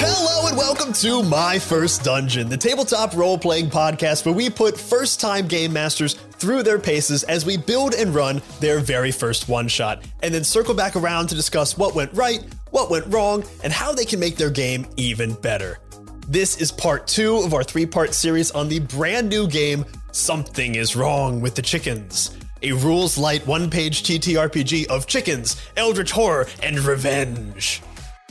Hello and welcome to My First Dungeon, the tabletop role playing podcast where we put first time game masters through their paces as we build and run their very first one shot, and then circle back around to discuss what went right, what went wrong, and how they can make their game even better. This is part two of our three part series on the brand new game, Something is Wrong with the Chickens. A rules light one page TTRPG of chickens, eldritch horror, and revenge.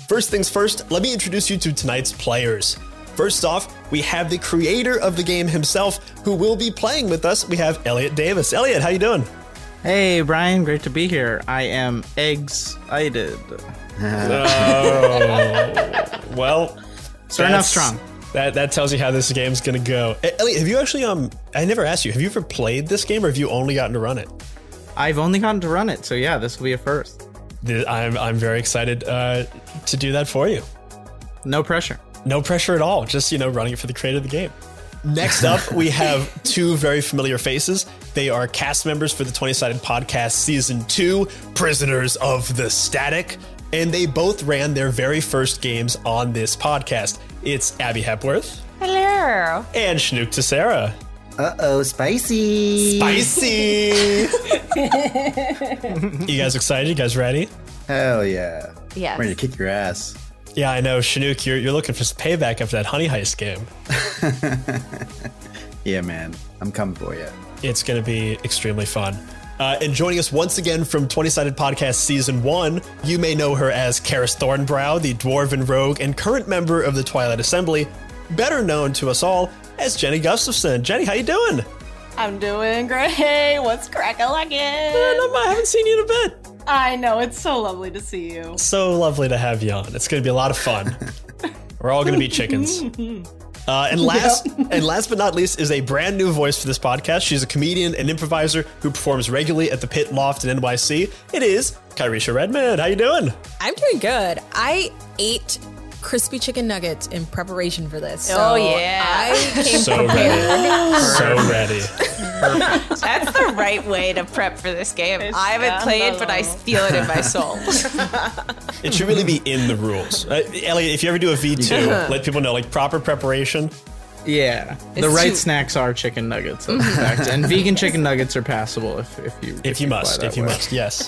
First things first, let me introduce you to tonight's players. First off, we have the creator of the game himself who will be playing with us. We have Elliot Davis. Elliot, how you doing? Hey, Brian, great to be here. I am excited. Oh. Well, Starting off strong. That that tells you how this game's gonna go. Elliot, have you actually um? I never asked you. Have you ever played this game, or have you only gotten to run it? I've only gotten to run it, so yeah, this will be a first. I'm I'm very excited uh, to do that for you. No pressure. No pressure at all. Just you know, running it for the creator of the game. Next up, we have two very familiar faces. They are cast members for the 20 Sided Podcast Season 2, Prisoners of the Static, and they both ran their very first games on this podcast. It's Abby Hepworth Hello. and Shenuque Tissera. Uh oh, spicy. Spicy! you guys excited? You guys ready? Hell yeah. Yes. Ready to kick your ass. Yeah, I know, Shenuque, you're, you're looking for some payback after that Honey Heist game. Yeah, man. I'm coming for you. It's going to be extremely fun. Uh, and joining us once again from 20 Sided Podcast Season 1, you may know her as Karis Thornbrow, the Dwarven Rogue and current member of the Twilight Assembly, better known to us all as Jenny Gustafson. Jenny, how you doing? I'm doing great. What's crack a lacking? I haven't seen you in a bit. I know, it's so lovely to see you. So lovely to have you on. It's going to be a lot of fun. We're all going to be chickens. Uh, and last, and last but not least, is a brand new voice for this podcast. She's a comedian and improviser who performs regularly at the Pit Loft in NYC. It is Kihresha Redmond. How you doing? I'm doing good. I ate crispy chicken nuggets in preparation for this. Oh, yeah. I came So prepared. So ready. That's the right way to prep for this game. I haven't played, but I feel it in my soul. It should really be in the rules. Uh, Elliot, if you ever do a V2, let people know like proper preparation. Yeah, the right too- snacks are chicken nuggets, in fact, and vegan chicken nuggets are passable if, if you If you apply must, that if you way. must, yes.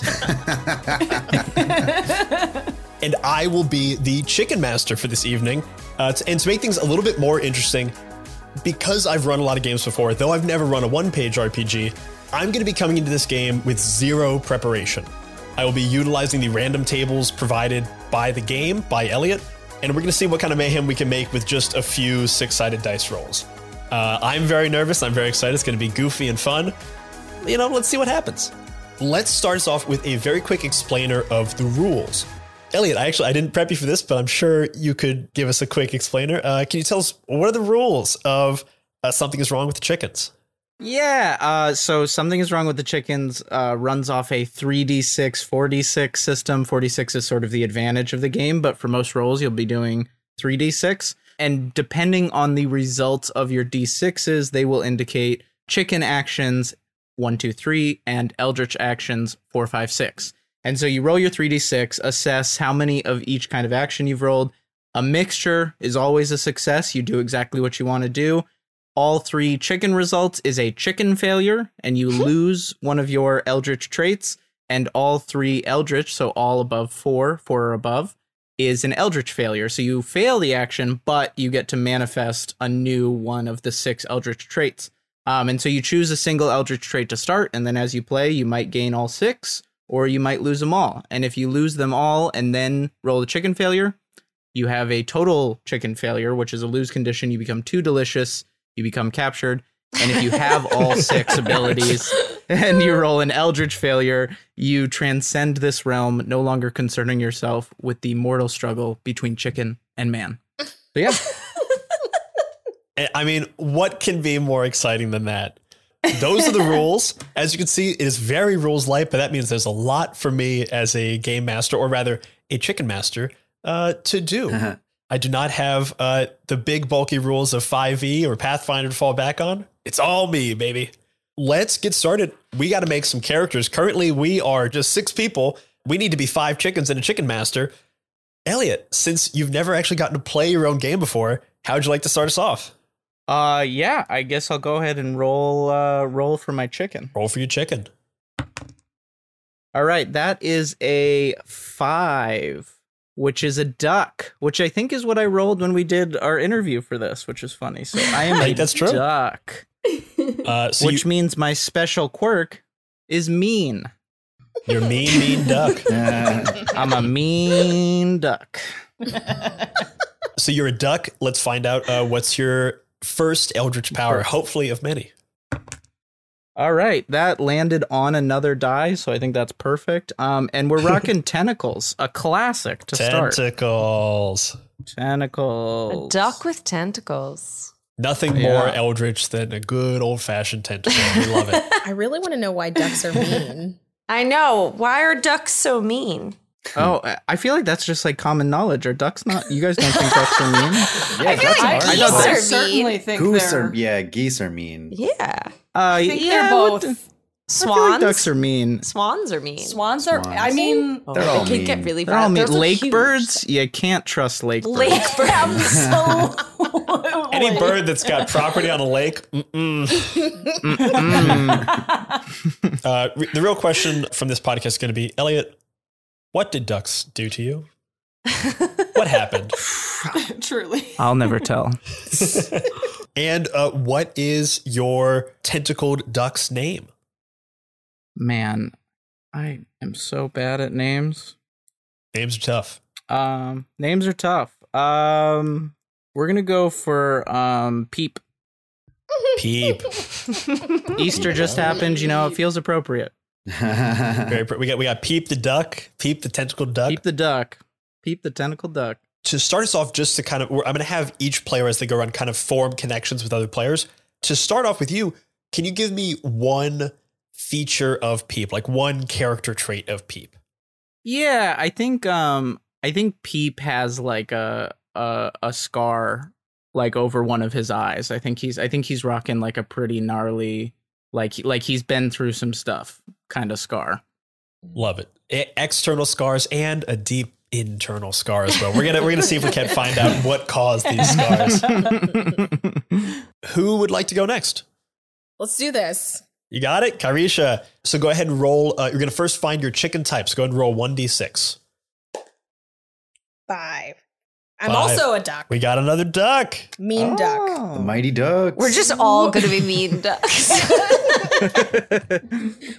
And I will be the chicken master for this evening. Uh, and to make things a little bit more interesting, because I've run a lot of games before, though I've never run a one page RPG, I'm going to be coming into this game with zero preparation. I will be utilizing the random tables provided by the game, by Elliot, and we're going to see what kind of mayhem we can make with just a few six sided dice rolls. Uh, I'm very nervous. I'm very excited. It's going to be goofy and fun. You know, let's see what happens. Let's start us off with a very quick explainer of the rules. Elliot, I actually I didn't prep you for this, but I'm sure you could give us a quick explainer. Uh, can you tell us what are the rules of uh, something is wrong with the chickens? Yeah, uh, so something is wrong with the chickens. Uh, runs off a 3d6, 4d6 system. 4d6 is sort of the advantage of the game, but for most rolls, you'll be doing 3d6. And depending on the results of your d6s, they will indicate chicken actions 1, 2, 3, and eldritch actions 4, 5, 6. And so you roll your 3d6, assess how many of each kind of action you've rolled. A mixture is always a success. You do exactly what you want to do all three chicken results is a chicken failure, and you lose one of your eldritch traits. And all three eldritch, so all above four, four or above, is an eldritch failure. So you fail the action, but you get to manifest a new one of the six eldritch traits. Um, and so you choose a single eldritch trait to start, and then as you play, you might gain all six, or you might lose them all. And if you lose them all and then roll the chicken failure, you have a total chicken failure, which is a lose condition. You become too delicious, you become captured. And if you have all six abilities and you roll an eldritch failure, you transcend this realm, no longer concerning yourself with the mortal struggle between chicken and man. So yeah, I- I mean, what can be more exciting than that? Those are the rules. As you can see, it is very rules light, but that means there's a lot for me as a game master, or rather, a chicken master, uh, to do. I do not have uh, the big bulky rules of 5e or Pathfinder to fall back on. It's all me, baby. let's get started. We got to make some characters. Currently, we are just six people. We need to be five chickens and a chicken master. Elliot, since you've never actually gotten to play your own game before, how would you like to start us off? Uh, yeah, I guess I'll go ahead and roll. Uh, roll for my chicken. Roll for your chicken. All right, that is a five, which is a duck, which I think is what I rolled when we did our interview for this, which is funny. So I am I a think that's true. duck, Uh, so which you, means my special quirk is mean. you're mean, mean duck. I'm a mean duck. So you're a duck. Let's find out uh, what's your first Eldritch power, hopefully of many. All right, that landed on another die, so I think that's perfect. Um, and we're rocking tentacles, a classic to start. Tentacles. A Tentacles. duck with tentacles. Nothing Yeah. more Eldritch than a good old fashioned tentacle. We love it. I really want to know why ducks are mean. I know. Why are ducks so mean? Oh, I- I feel like that's just like common knowledge. Are ducks not? You guys don't think ducks are mean? yeah, that's like hard. geese I, are I mean. certainly think Goose they're. are yeah, geese are mean. Yeah. Uh, I think yeah, they're what both. the- I feel Swans. like ducks are mean. Swans are mean. Swans are. I mean, They're all they can mean. get really They're all bad. mean. Those Lake huge. birds, you can't trust lake birds. Lake birds. absolutely. Any bird that's got property on a lake, mm-mm. Uh, re- the real question from this podcast is going to be Elliot, what did ducks do to you? what happened? Truly. I'll never tell. And uh, what is your tentacled duck's name? Man, I am so bad at names. Names are tough. Um, names are tough. Um, we're gonna go for um Peep. Peep. Easter just happened. You know, it feels appropriate. Very we got we got Peep the duck, Peep the tentacle duck. Peep the duck. Peep the tentacle duck. to start us off, just to kind of, I'm going to have each player as they go around kind of form connections with other players. To start off with you, can you give me one feature of Peep, like one character trait of Peep? Yeah, I think um I think Peep has like a a a scar like over one of his eyes. I think he's I think he's rocking like a pretty gnarly like like he's been through some stuff kind of scar. Love it. E- external scars and a deep internal scar as well. We're gonna we're gonna see if we can find out what caused these scars. Who would like to go next? Let's do this. You got it, Kihresha. So go ahead and roll. Uh, you're gonna first find your chicken types. Go ahead and roll one d six. Five. I'm Five. also a duck. We got another duck. Mean duck. the mighty ducks. We're just all going to be mean ducks.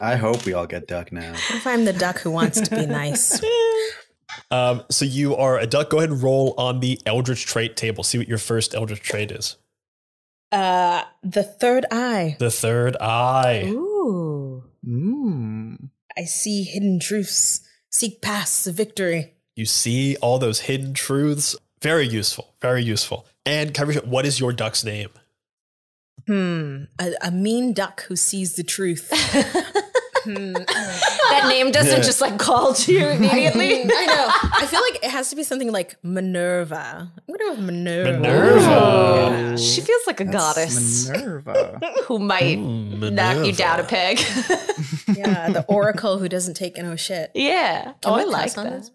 I hope we all get duck now. What if I'm the duck who wants to be nice? Um, so you are a duck. Go ahead and roll on the Eldritch trait table. See what your first Eldritch trait is. Uh, the third eye. The third eye. Ooh. Mm. I see hidden truths. Seek paths to victory. You see all those hidden truths. Very useful. Very useful. And Kihresha, what is your duck's name? Hmm. A, a mean duck who sees the truth. hmm. That name doesn't just like call to you immediately. I know. I feel like it has to be something like Minerva. I'm gonna go with Minerva. Minerva. She feels like a goddess Minerva. who might knock you down a peg. Yeah, the oracle who doesn't take no shit. yeah. Can oh, we I like that.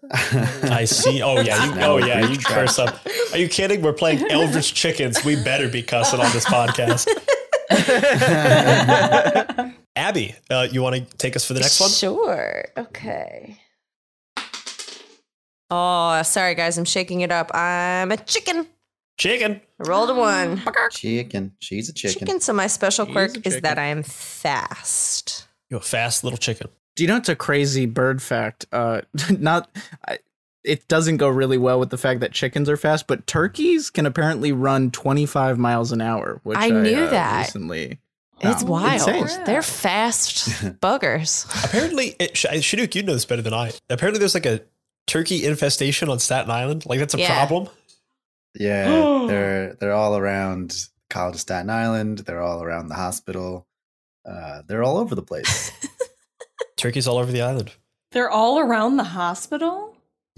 I see. Oh yeah. You, oh yeah. You curse up. Are you kidding? We're playing Eldritch Chickens. We better be cussing on this podcast. Abby, uh, you want to take us for the next one? Sure. Okay. Oh, sorry guys, I'm shaking it up. I'm a chicken. Chicken. I rolled a one. Chicken. She's a chicken. Chicken. So my special She's quirk is that I am fast. You're a fast little chicken. Do you know it's a crazy bird fact? Uh, not. I, it doesn't go really well with the fact that chickens are fast, but turkeys can apparently run 25 miles an hour. Which I knew uh, that. recently. It's found. wild. Insane. They're fast buggers. Apparently, it, Sh- Shenuque, you know this better than I. Apparently, there's like a turkey infestation on Staten Island. Like that's a Yeah. problem. Yeah, they're they're all around College of Staten Island. They're all around the hospital. Uh, they're all over the place. Turkeys all over the island. They're all around the hospital.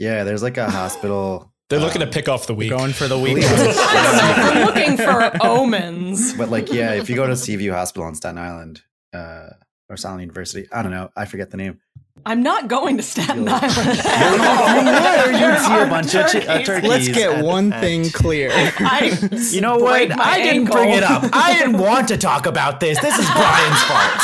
Yeah, there's like a hospital. They're looking um, to pick off the week. Going for the week. it's- I don't know. We're looking for omens. But like, yeah, if you go to Seaview Hospital on Staten Island, uh, or Silent University. I don't know. I forget the name. I'm not going to Staten You'll- Island. You'd see a bunch of chi- uh, turkeys. Let's get at- one at- thing clear. I You know what? my I didn't ankle. bring it up. I didn't want to talk about this. This is Brian's fault.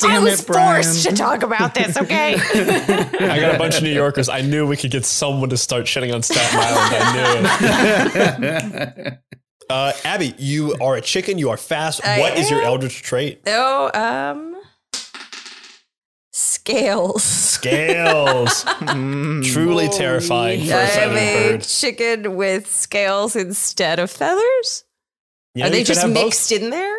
Damn I was it, forced to talk about this, okay? I got a bunch of New Yorkers. I knew we could get someone to start shitting on Staten Island. I knew it. Uh, Abby, you are a chicken. You are fast. I what is your eldritch trait? Oh, um, scales. Scales. Mm. Truly terrifying for I a am feathered a bird. chicken with scales instead of feathers. You know, Are they you could just have both. mixed in there?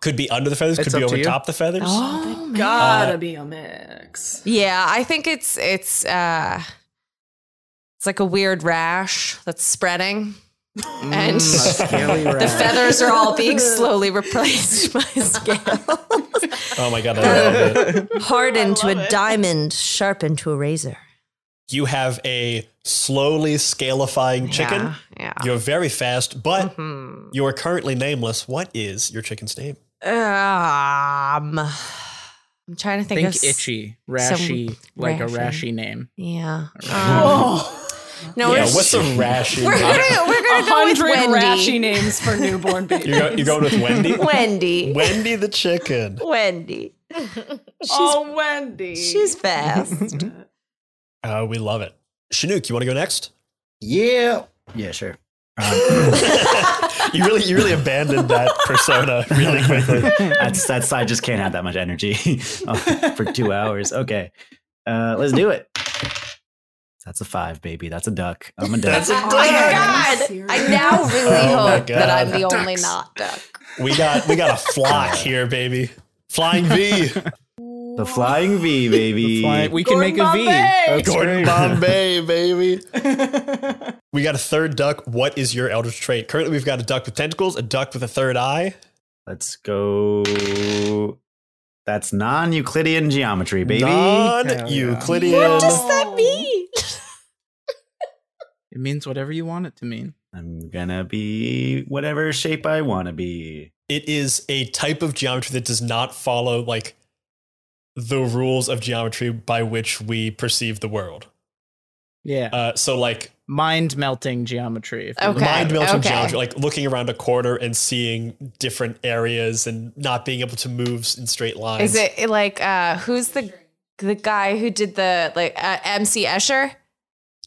Could be under the feathers. It's could be up to over you. top the feathers. Oh, gotta be a mix. Yeah, I think it's it's uh it's like a weird rash that's spreading. And Mm, a scaly the feathers are all being slowly replaced by scales. Oh my god, I love it. Hardened to a it. diamond, sharpened to a razor. You have a slowly scalifying chicken. Yeah. You're very fast, but Hmm. you are currently nameless. What is your chicken's name? Um, I'm trying to think, Think of itchy, rashy, like a rashy. rashy name. Yeah. Um, Oh, no, yeah, it's- what's a rashy we're name? gonna we're a gonna go with hundred Wendy. rashy names for newborn babies. You're, go- you're going with Wendy? Wendy. Wendy the chicken. Wendy. oh, Wendy. She's fast. Uh, we love it. Shenuque, you want to go next? Yeah. Yeah, sure. Um, you really, you really abandoned that persona really quickly. that's that's I just can't have that much energy for two hours. Okay, uh, let's do it. That's a five, baby. That's a duck. I'm a duck. That's a Oh my duck. god! I now really Oh hope that I'm God. the only not duck. We got, we got a flock here, baby. Flying V. the flying V, baby. Fly- we can Gordon make a V. Bombay. That's Gordon right. Bombay, baby. We got a third duck. What is your eldritch trait? Currently, we've got a duck with tentacles, a duck with a third eye. Let's go. That's non-Euclidean geometry, baby. Non-Euclidean. What does that mean? It means whatever you want it to mean. I'm gonna be whatever shape I want to be. It is a type of geometry that does not follow like the rules of geometry by which we perceive the world. Yeah. Uh, so, like Mind melting geometry. if Okay. mind melting okay. geometry, like looking around a corner and seeing different areas and not being able to move in straight lines. Is it like uh who's the the guy who did the like uh, MC Escher?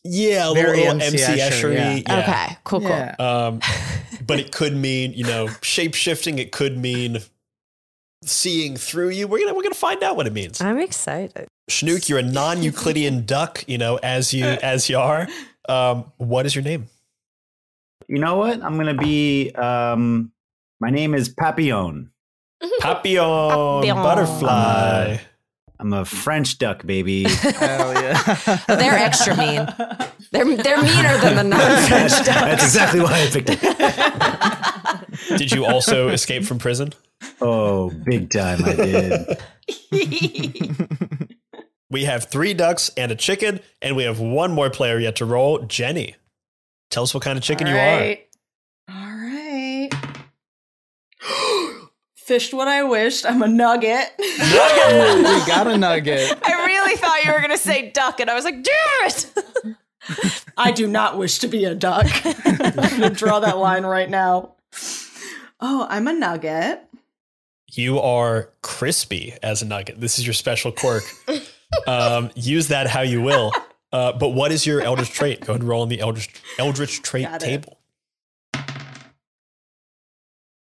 Yeah, a little, Very little MC MC Escher, Escher. yeah. Okay, cool, cool. Yeah. Um, but it could mean, you know, shape shifting. It could mean seeing through you. We're gonna we're gonna find out what it means. I'm excited. Shenuque, you're a non-Euclidean duck. You know, as you as you are. Um, what is your name? You know what? I'm gonna be. Um, my name is Papillon. Papillon, Papillon. butterfly. I'm a French duck, baby. Hell yeah. They're extra mean. They're they're meaner than the non-French that's, ducks. that's exactly why I picked it. Did you also escape from prison? Oh, big time! I did. We have three ducks and a chicken, and we have one more player yet to roll. Jenny, tell us what kind of chicken you are. All right. Fished what I wished. I'm a nugget. we got a nugget. I really thought you were gonna say duck, and I was like, damn it! I do not wish to be a duck. I'm gonna draw that line right now. Oh, I'm a nugget. You are crispy as a nugget. This is your special quirk. um, use that how you will. Uh, but what is your eldritch trait? Go ahead and roll on the eldritch, eldritch trait table.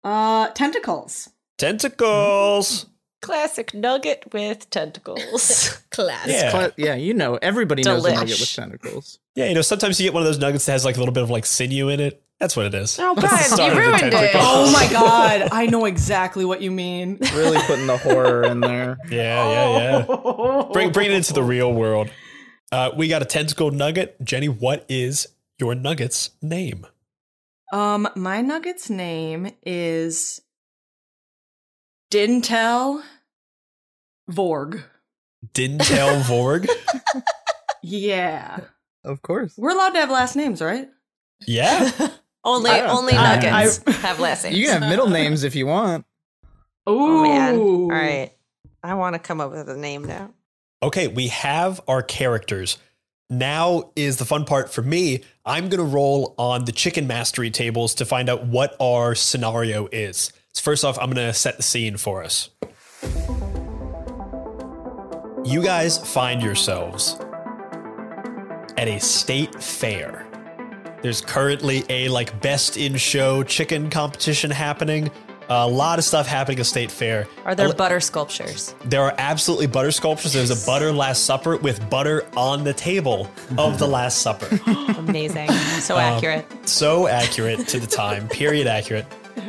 Uh, tentacles. Tentacles. Classic nugget with tentacles. Class. Yeah. Cla- yeah, you know, everybody knows a nugget with tentacles. Yeah, you know, sometimes you get one of those nuggets that has like a little bit of like sinew in it. That's what it is. Oh, That's the Brian, you ruined it. Oh my god, I know exactly what you mean. Really putting the horror in there. Yeah, yeah, yeah. Bring bring it into the real world. Uh, we got a tentacle nugget. Jenny, what is your nugget's name? Um, my nugget's name is Dintel Vorg. Dintel Vorg. Yeah. Of course. We're allowed to have last names, right? Yeah. only only I- nuggets I- have last names. You can have middle names if you want. Ooh. Oh, man. All right. I want to come up with a name now. Okay, we have our characters. Now is the fun part for me. I'm going to roll on the chicken mastery tables to find out what our scenario is. So, first off, I'm going to set the scene for us. You guys find yourselves at a state fair. There's currently a like best in show chicken competition happening. A lot of stuff happening at State Fair. Are there butter sculptures? There are absolutely butter sculptures. There's a butter Last Supper with butter on the table of the Last Supper. Amazing. So um, accurate. so accurate to the time, period accurate.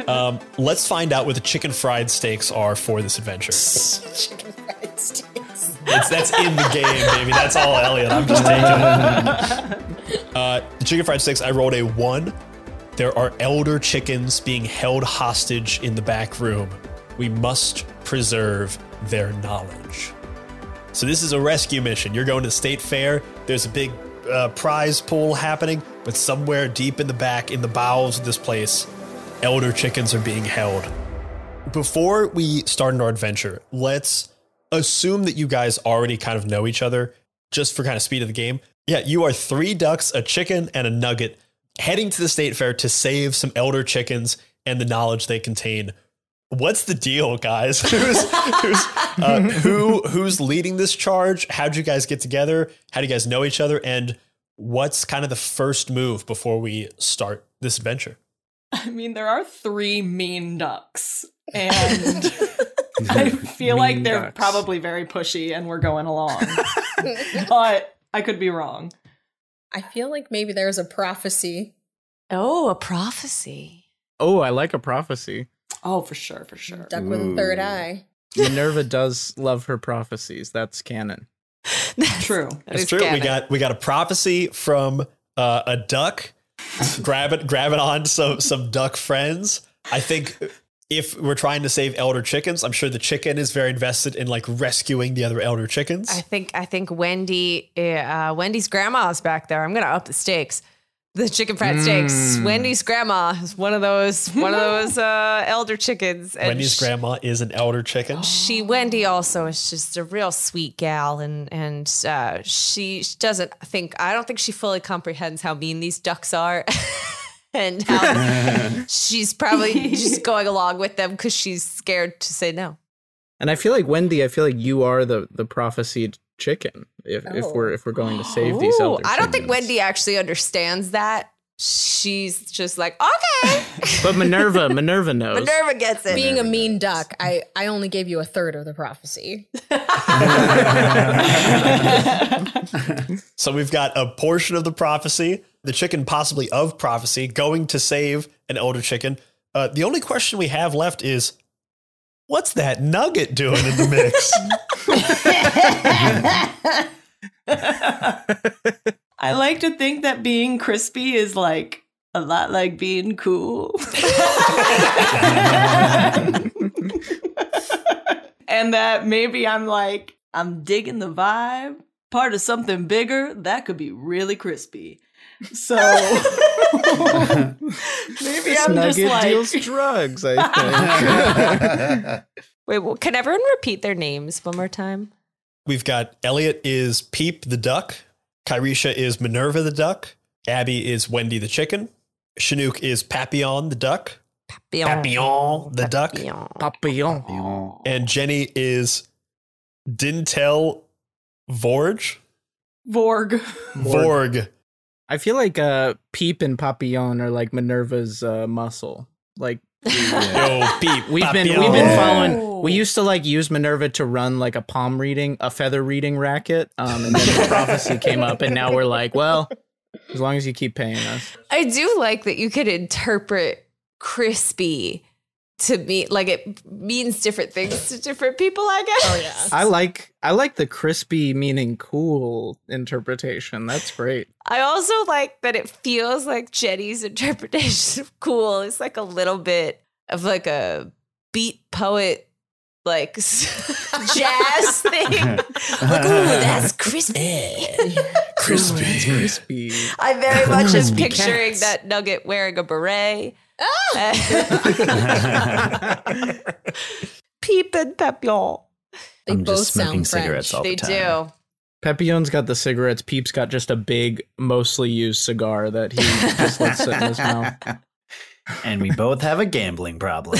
Um, let's find out what the chicken fried steaks are for this adventure. Chicken fried steaks. It's, that's in the game, baby. That's all Elliot. I'm just taking it. Uh, the chicken fried steaks, I rolled a one. There are elder chickens being held hostage in the back room. We must preserve their knowledge. So this is a rescue mission. You're going to the state fair. There's a big uh, prize pool happening, but somewhere deep in the back, in the bowels of this place, elder chickens are being held. Before we start our adventure, let's assume that you guys already kind of know each other, just for kind of speed of the game. Yeah, you are three ducks, a chicken, and a nugget heading to the state fair to save some elder chickens and the knowledge they contain. What's the deal, guys? who's, who's, uh, who who's leading this charge? How'd you guys get together? How do you guys know each other? And what's kind of the first move before we start this adventure? I mean, there are three mean ducks, and I feel like they're ducks. probably very pushy, and we're going along. but I could be wrong. I feel like maybe there's a prophecy. Oh, a prophecy. Oh, I like a prophecy. Oh, for sure, for sure. Duck with a third eye. Minerva does love her prophecies. That's canon. That's True. That That's is true. We got we got a prophecy from uh, a duck. Grab it, grab it on some some duck friends. I think if we're trying to save elder chickens, I'm sure the chicken is very invested in like rescuing the other elder chickens. I think I think Wendy uh, Wendy's grandma's back there. I'm gonna up the stakes. The chicken fried steaks. Mm. Wendy's grandma is one of those one of those uh, elder chickens. And Wendy's sh- grandma is an elder chicken. She Wendy also is just a real sweet gal, and and uh, she doesn't think I don't think she fully comprehends how mean these ducks are. And how she's probably just going along with them because she's scared to say no. And I feel like Wendy, I feel like you are the the prophesied chicken. If if Oh. we're if we're going to save these Ooh, elder I don't think. Wendy actually understands that. She's just like, okay. But Minerva, Minerva knows. Minerva gets it. Being a mean duck, I, I only gave you a third of the prophecy. So we've got a portion of the prophecy, the chicken possibly of prophecy, going to save an elder chicken. Uh, the only question we have left is, what's that nugget doing in the mix? I like to think that being crispy is like a lot like being cool. and that maybe I'm like, I'm digging the vibe, part of something bigger that could be really crispy. So maybe I'm just nugget like, deals drugs. I think. Wait, well, can everyone repeat their names one more time? We've got Elliot is Peep the duck, Kihresha is Minerva the duck, Abby is Wendy the chicken, Shenuque is Papillon the duck, Papillon the duck, Papillon. and Jenny is Dintel Vorge. Vorg. Vorg. I feel like uh, Peep and Papillon are like Minerva's uh, muscle. Like Yo, Peep. we've been Papillon. we've been Oh. We used to like use Minerva to run like a palm reading, a feather reading racket, um, and then the prophecy came up, and now we're like, well, as long as you keep paying us. I do like that you could interpret crispy to me like it means different things to different people, I guess. Oh, yeah. I like I like the crispy meaning cool interpretation. That's great. I also like that it feels like Jenny's interpretation of cool is like a little bit of like a beat poet like jazz thing. like, ooh, that's crispy. Crispy. Crispy. I very much am picturing cats. that nugget wearing a beret. Oh! Peep and Papillon. They I'm both just smoking sound cigarettes French. all They the time. do. Papillon's got the cigarettes. Peep's got just a big, mostly used cigar that he just lets sit in his mouth. And we both have a gambling problem.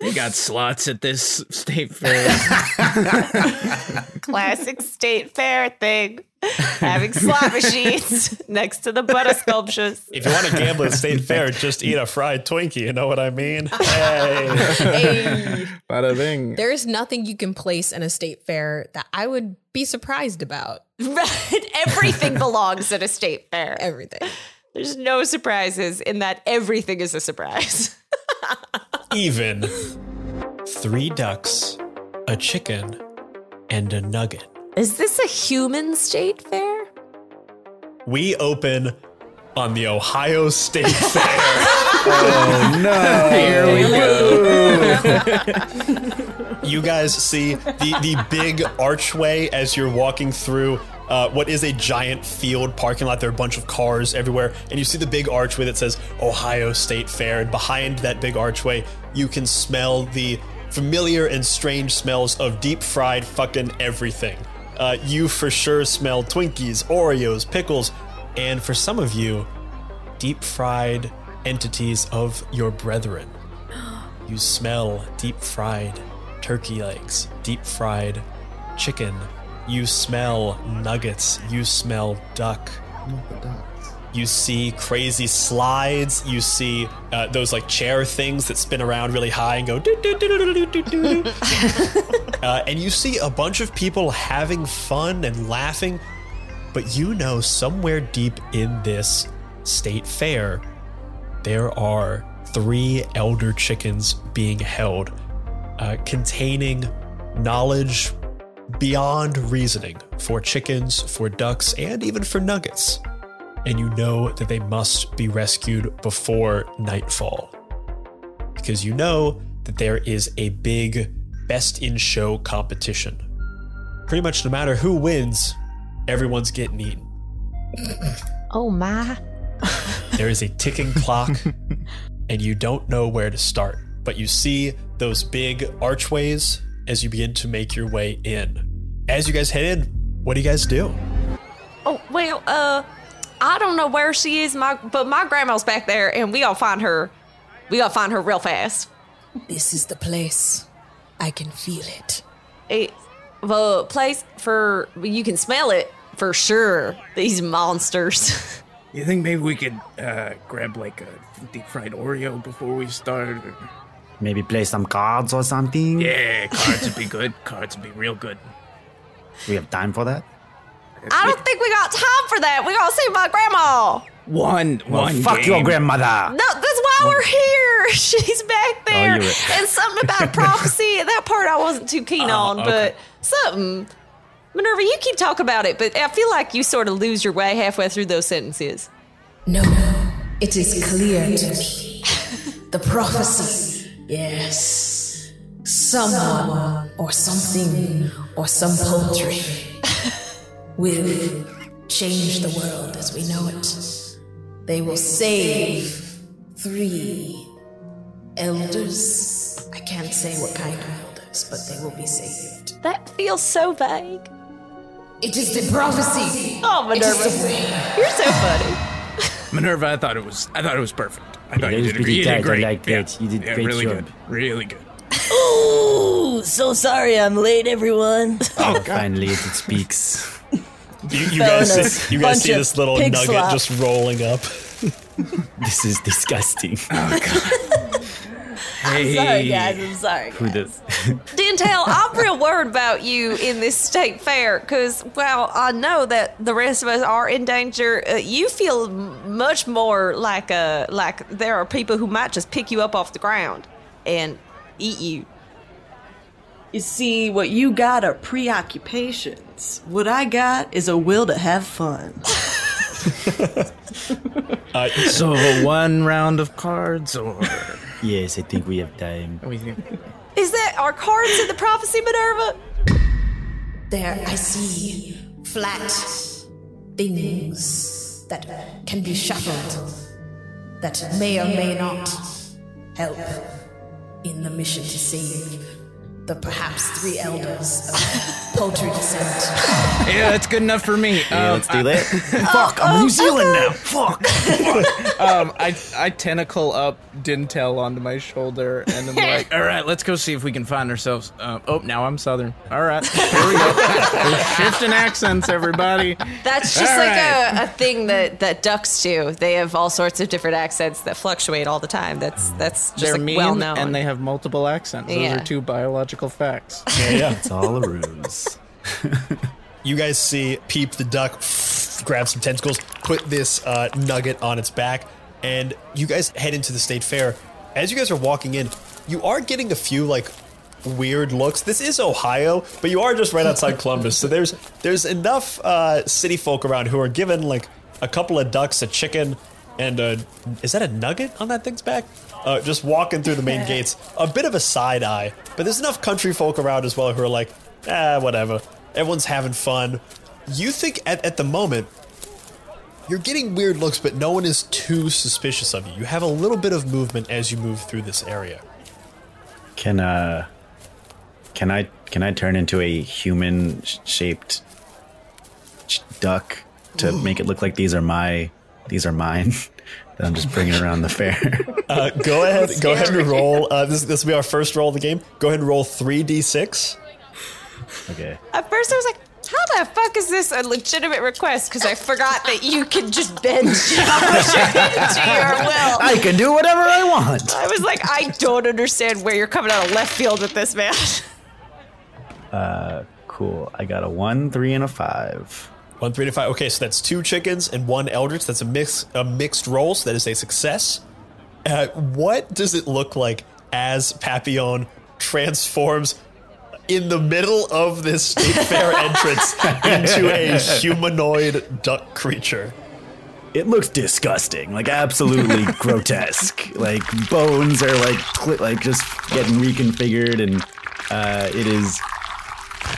we got slots at this state fair. Classic state fair thing. Having slot machines next to the butter sculptures. If you want to gamble at State Fair, just eat a fried Twinkie. You know what I mean? Hey. Hey, Bada bing. there's nothing you can place in a state fair that I would be surprised about. Right. Everything belongs at a state fair. Everything. There's no surprises in that everything is a surprise. Even three ducks, a chicken, and a nugget. Is this a human state fair? We open on the Ohio State Fair. oh no! Here we go. you guys see the, the big archway as you're walking through uh, what is a giant field parking lot. There are a bunch of cars everywhere, and you see the big archway that says Ohio State Fair. And behind that big archway, you can smell the familiar and strange smells of deep fried fucking everything. Uh, you for sure smell Twinkies, Oreos, pickles, and for some of you, deep fried entities of your brethren. You smell deep fried turkey legs, deep fried chicken. You smell nuggets. You smell duck you see crazy slides you see uh, those like chair things that spin around really high and go and you see a bunch of people having fun and laughing but you know somewhere deep in this state fair there are three elder chickens being held uh, containing knowledge beyond reasoning for chickens for ducks and even for nuggets. And you know that they must be rescued before nightfall. Because you know that there is a big best in show competition. Pretty much no matter who wins, everyone's getting eaten. Oh my. There is a ticking clock, and you don't know where to start. But you see those big archways as you begin to make your way in. As you guys head in, what do you guys do? Oh well, uh, I don't know where she is, my but my grandma's back there, and we gotta find her. We gotta find her real fast. This is the place. I can feel it. It, the place for you can smell it for sure. These monsters. You think maybe we could uh, grab like a deep fried Oreo before we start? Or... Maybe play some cards or something. Yeah, cards would be good. Cards would be real good. We have time for that. I don't think we got time for that. We gotta see my grandma. One, Well, one. fuck your grandmother. No, that's why we're here. She's back oh, there. you're right. and something about prophecy. That part I wasn't too keen oh, on, okay. but something. Minerva, you keep talking about it, but I feel like you sort of lose your way halfway through those sentences. No, it is clear to me. The prophecy, yes. Someone or something or some poultry will change the world as we know it. They will save three elders. I can't say what kind of elders, but they will be saved. That feels so vague. It is the prophecy. Oh, Minerva, you're so funny. Minerva, I thought it was. I thought it was perfect. I thought that you did, a- you did tight. I great. liked yeah. it. You did yeah, great really job. good. Really good. Ooh, so sorry I'm late, everyone. Oh, finally it speaks. You, you guys see, you guys see this little nugget slop. just rolling up. This is disgusting. I'm sorry, guys. I'm sorry. Who does? Dintel, I'm real worried about you in this state fair because, well, I know that the rest of us are in danger. Uh, you feel much more like a like there are people who might just pick you up off the ground and eat you. You see, what you got are preoccupations. What I got is a will to have fun. Uh, So one round of cards, or yes, I think we have time. Is that our cards in the prophecy, Minerva? There I see flat things that can be shuffled, that may or may not help in the mission to save the perhaps three elders of poultry descent. Yeah, that's good enough for me. Yeah, Um, let's do that. Fuck, I'm New Zealand now. Fuck. um, I I tentacle up Dintel onto my shoulder, and I'm like, "All right, let's go see if we can find ourselves." Uh, oh, now I'm Southern. All right, here we go. We're shifting accents, everybody. That's just All like right. a, a thing that, that ducks do. They have all sorts of different accents that fluctuate all the time. That's that's just They're like mean well known. and they have multiple accents. Those Yeah. are two biological facts. Yeah, yeah. It's all a ruse. You guys see Peep the duck grab some tentacles, put this uh, nugget on its back, and you guys head into the state fair. As you guys are walking in, you are getting a few like weird looks. This is Ohio, but you are just right outside Columbus, so there's there's enough uh, city folk around who are given like a couple of ducks, a chicken, and a is that a nugget on that thing's back? Uh, just walking through the main gates, a bit of a side eye, but there's enough country folk around as well who are like, ah, whatever. Everyone's having fun. You think at, at the moment you're getting weird looks, but no one is too suspicious of you. You have a little bit of movement as you move through this area. Can uh, can I can I turn into a human shaped duck to make it look like these are my these are mine that I'm just bringing around the fair? Uh, go ahead, go ahead and roll. Uh, this this will be our first roll of the game. Go ahead and roll three d six. okay. At first, I was like, how the fuck is this a legitimate request? Because I forgot that you can just bend geometry into your will. I can do whatever I want. I was like, I don't understand where you're coming out of left field with this, man. Uh, Cool. I got a one, three, and a five. One three to five. Okay, so that's two chickens and one eldritch. That's a mix a mixed roll. So that is a success. Uh, what does it look like as Papillon transforms in the middle of this state fair entrance into a humanoid duck creature? It looks disgusting, like absolutely grotesque. Like bones are like cli like just getting reconfigured, and uh, it is.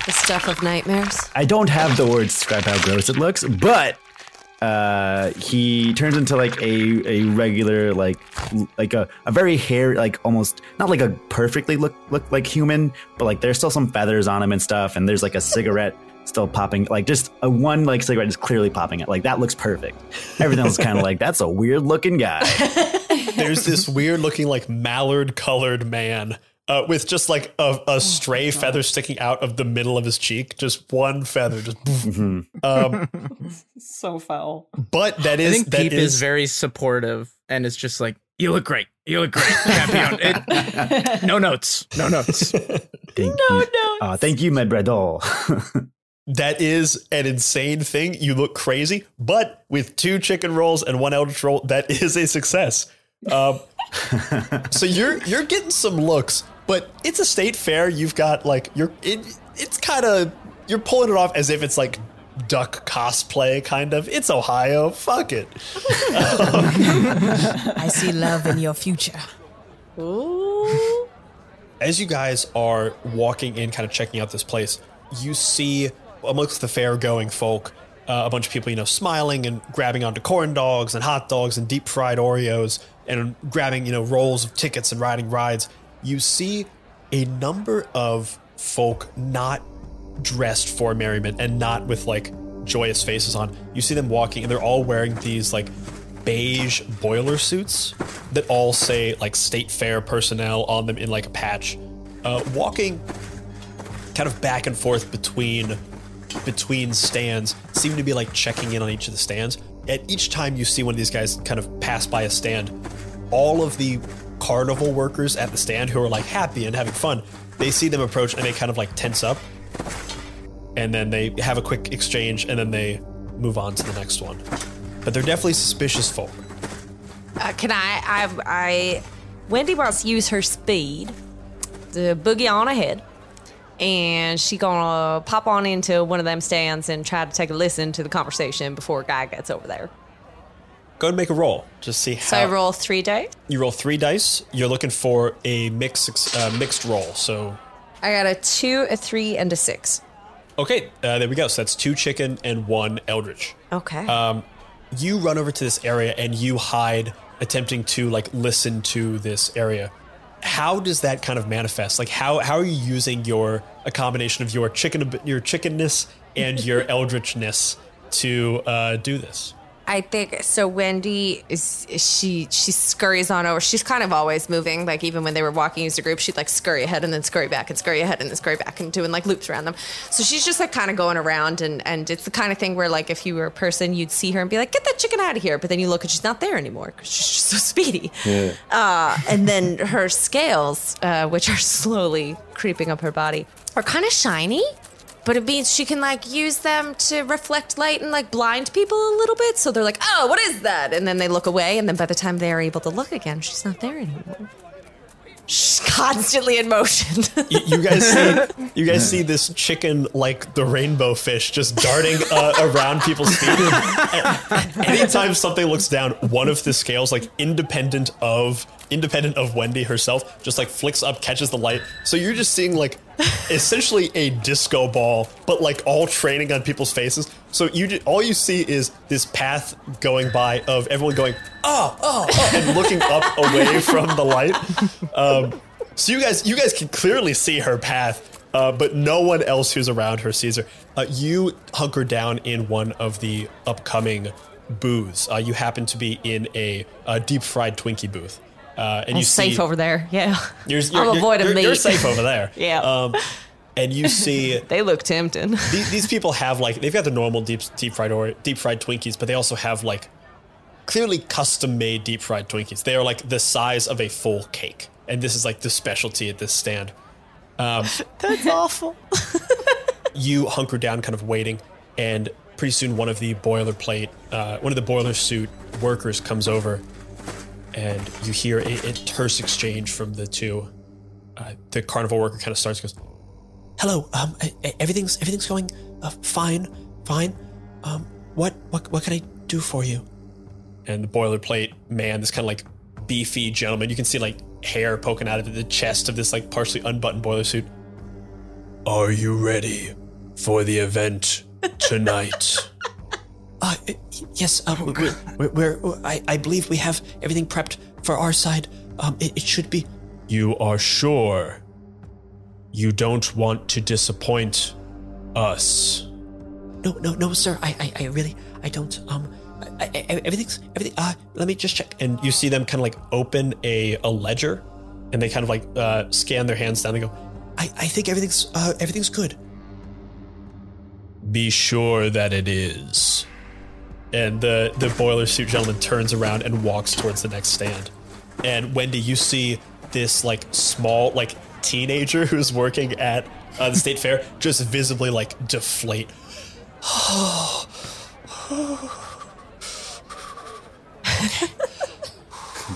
The stuff of nightmares. I don't have the words to describe how gross it looks, but uh, he turns into like a a regular like like a, a very hair like almost not like a perfectly look look like human, but like there's still some feathers on him and stuff, and there's like a cigarette still popping like just a one like cigarette is clearly popping it like that looks perfect everything else is kind of like that's a weird looking guy There's this weird looking like mallard colored man. Uh, with just like a, a stray feather sticking out of the middle of his cheek, just one feather, just. um, So foul. but that is I is think that Peep is, is very supportive and it's just like, you look great. You look great. Papillon. It- no notes. No notes. thank you uh, thank you my brother That is an insane thing. You look crazy, but with two chicken rolls and one eldritch roll, that is a success. Um, so you're you're getting some looks, but it's a state fair. You've got like you're it, it's kind of you're pulling it off as if it's like duck cosplay, kind of. It's Ohio. Fuck it. I see love in your future. Ooh. as you guys are walking in, kind of checking out this place, you see amongst the fair going folk, uh, a bunch of people, you know, smiling and grabbing onto corn dogs and hot dogs and deep fried Oreos and grabbing, you know, rolls of tickets and riding rides. You see a number of folk not dressed for merriment and not with like joyous faces on. You see them walking and they're all wearing these like beige boiler suits that all say like state fair personnel on them in like a patch. Uh, walking kind of back and forth between between stands, seem to be like checking in on each of the stands. At each time you see one of these guys kind of pass by a stand, all of the carnival workers at the stand who are like happy and having fun, they see them approach and they kind of like tense up. And then they have a quick exchange and then they move on to the next one. But they're definitely suspicious folk. Uh, can I, I? I. Wendy wants to use her speed to boogie on ahead, and she gonna pop on into one of them stands and try to take a listen to the conversation before a guy gets over there. Go and make a roll. Just see how So I roll three dice. you roll three dice. You're looking for a mixed uh, mixed roll. So I got a two, a three, and a six. okay, uh, there we go. So that's two chicken and one eldritch. Okay. Um, you run over to this area and you hide attempting to like listen to this area. How does that kind of manifest? Like how how are you using your a combination of your chicken your chickenness and your eldritchness to uh, do this? I think so. Wendy is she she scurries on over. She's kind of always moving. Like even when they were walking as a group, she'd like scurry ahead and then scurry back and scurry ahead and then scurry back and doing like loops around them. So she's just like kind of going around and and it's the kind of thing where like if you were a person, you'd see her and be like, "Get that chicken out of here!" But then you look and she's not there anymore because she's just so speedy. Uh, and then her scales, uh, which are slowly creeping up her body, are kind of shiny but it means she can like use them to reflect light and like blind people a little bit. So they're like, oh, what is that? And then they look away, and then by the time they are able to look again, she's not there anymore. She's constantly in motion. you, you guys see you guys see this chicken like the rainbow fish just darting uh, around people's feet. And anytime something looks down, one of the scales, like independent of independent of Wendy herself, just like flicks up, catches the light. So you're just seeing like essentially a disco ball, but like all training on people's faces. So you all you see is this path going by of everyone going oh oh, oh and looking up away from the light. Um, so you guys you guys can clearly see her path, uh, but no one else who's around her sees her. Uh, you hunker down in one of the upcoming booths. Uh, you happen to be in a, a deep fried Twinkie booth. Uh, and I'm you see, safe over there. Yeah. You're, I'm you're, avoiding you're, meat. you're safe over there. Yeah. Um, and you see They look tempting. these, these people have like they've got the normal deep deep fried or deep fried Twinkies, but they also have like clearly custom made deep fried Twinkies. They are like the size of a full cake, and this is like the specialty at this stand. Um, That's awful. you hunker down, kind of waiting, and pretty soon one of the boilerplate, uh, one of the boiler suit workers comes over, and you hear a, a terse exchange from the two. Uh, the carnival worker kind of starts, goes, "Hello, um, everything's everything's going uh, fine, fine. Um, what what what can I do for you?" And the boilerplate man, this kind of like beefy gentleman, you can see like hair poking out of the chest of this like partially unbuttoned boiler suit. Are you ready for the event tonight? uh, yes, uh, we're, we're, we're, I, I believe we have everything prepped for our side. Um, it, it should be. You are sure you don't want to disappoint us? No, no, no, sir. I, I, I really, I don't. Um, I, I, everything's everything. Uh, let me just check. And you see them kind of like open a a ledger, and they kind of like uh, scan their hands down They go. I, I think everything's uh, everything's good. Be sure that it is. And the the boiler suit gentleman turns around and walks towards the next stand. And Wendy, you see this like small like teenager who's working at uh, the state fair just visibly like deflate.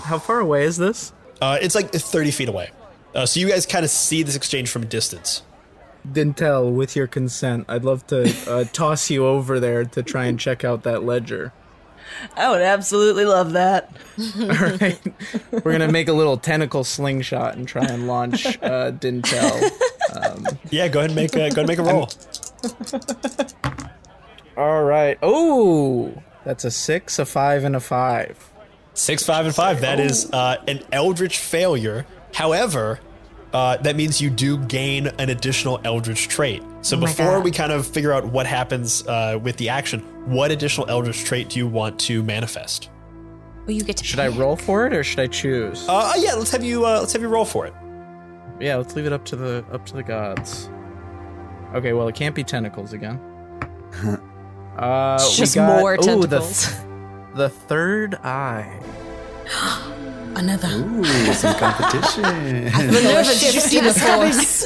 How far away is this? Uh, it's like 30 feet away. Uh, so you guys kind of see this exchange from a distance. Dintel, with your consent, I'd love to uh, toss you over there to try and check out that ledger. I would absolutely love that. All right, we're gonna make a little tentacle slingshot and try and launch uh, Dintel. Yeah, go ahead and make a, go ahead and make a roll. All right. Oh, that's a six, a five, and a five. Six, five, and five. That is uh, an eldritch failure. However, uh, that means you do gain an additional eldritch trait. So my before God. we kind of figure out what happens uh, with the action, what additional eldritch trait do you want to manifest? Well, you get to Should I roll for it or should I choose? Uh, yeah, let's have you uh, let's have you roll for it. yeah, let's leave it up to the up to the gods. Okay, well it can't be tentacles again. Uh, It's we just got- more ooh, the tentacles. th- the third eye. Another. Ooh, some competition. Minerva shift in the force.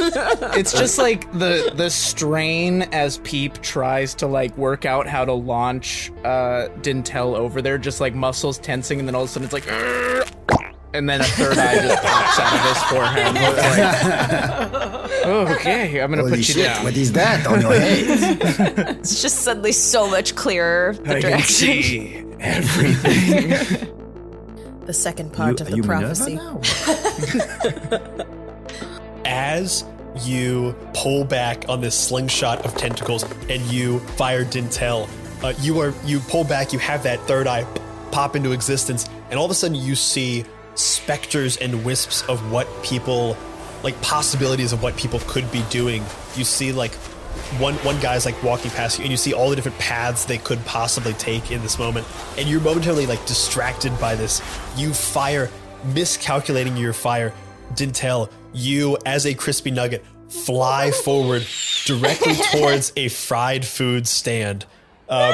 it's just like the the strain as Peep tries to like work out how to launch uh Dintel over there, just like muscles tensing, and then all of a sudden it's like, and then a third eye just pops out of his forehead. It's like, okay, I'm gonna Holy put you shit, down. what is that on your head? It's just suddenly so much clearer the I can direction. see everything. The second part You- of the you prophecy. now? as you pull back on this slingshot of tentacles and you fire Dintel, uh, you are you pull back. You have that third eye p- pop into existence, and all of a sudden you see specters and wisps of what people like possibilities of what people could be doing. You see like one one guy's like walking past you and you see all the different paths they could possibly take in this moment and you're momentarily like distracted by this. You fire miscalculating your fire. Dintel, you as a crispy nugget fly forward directly towards a fried food stand. Um,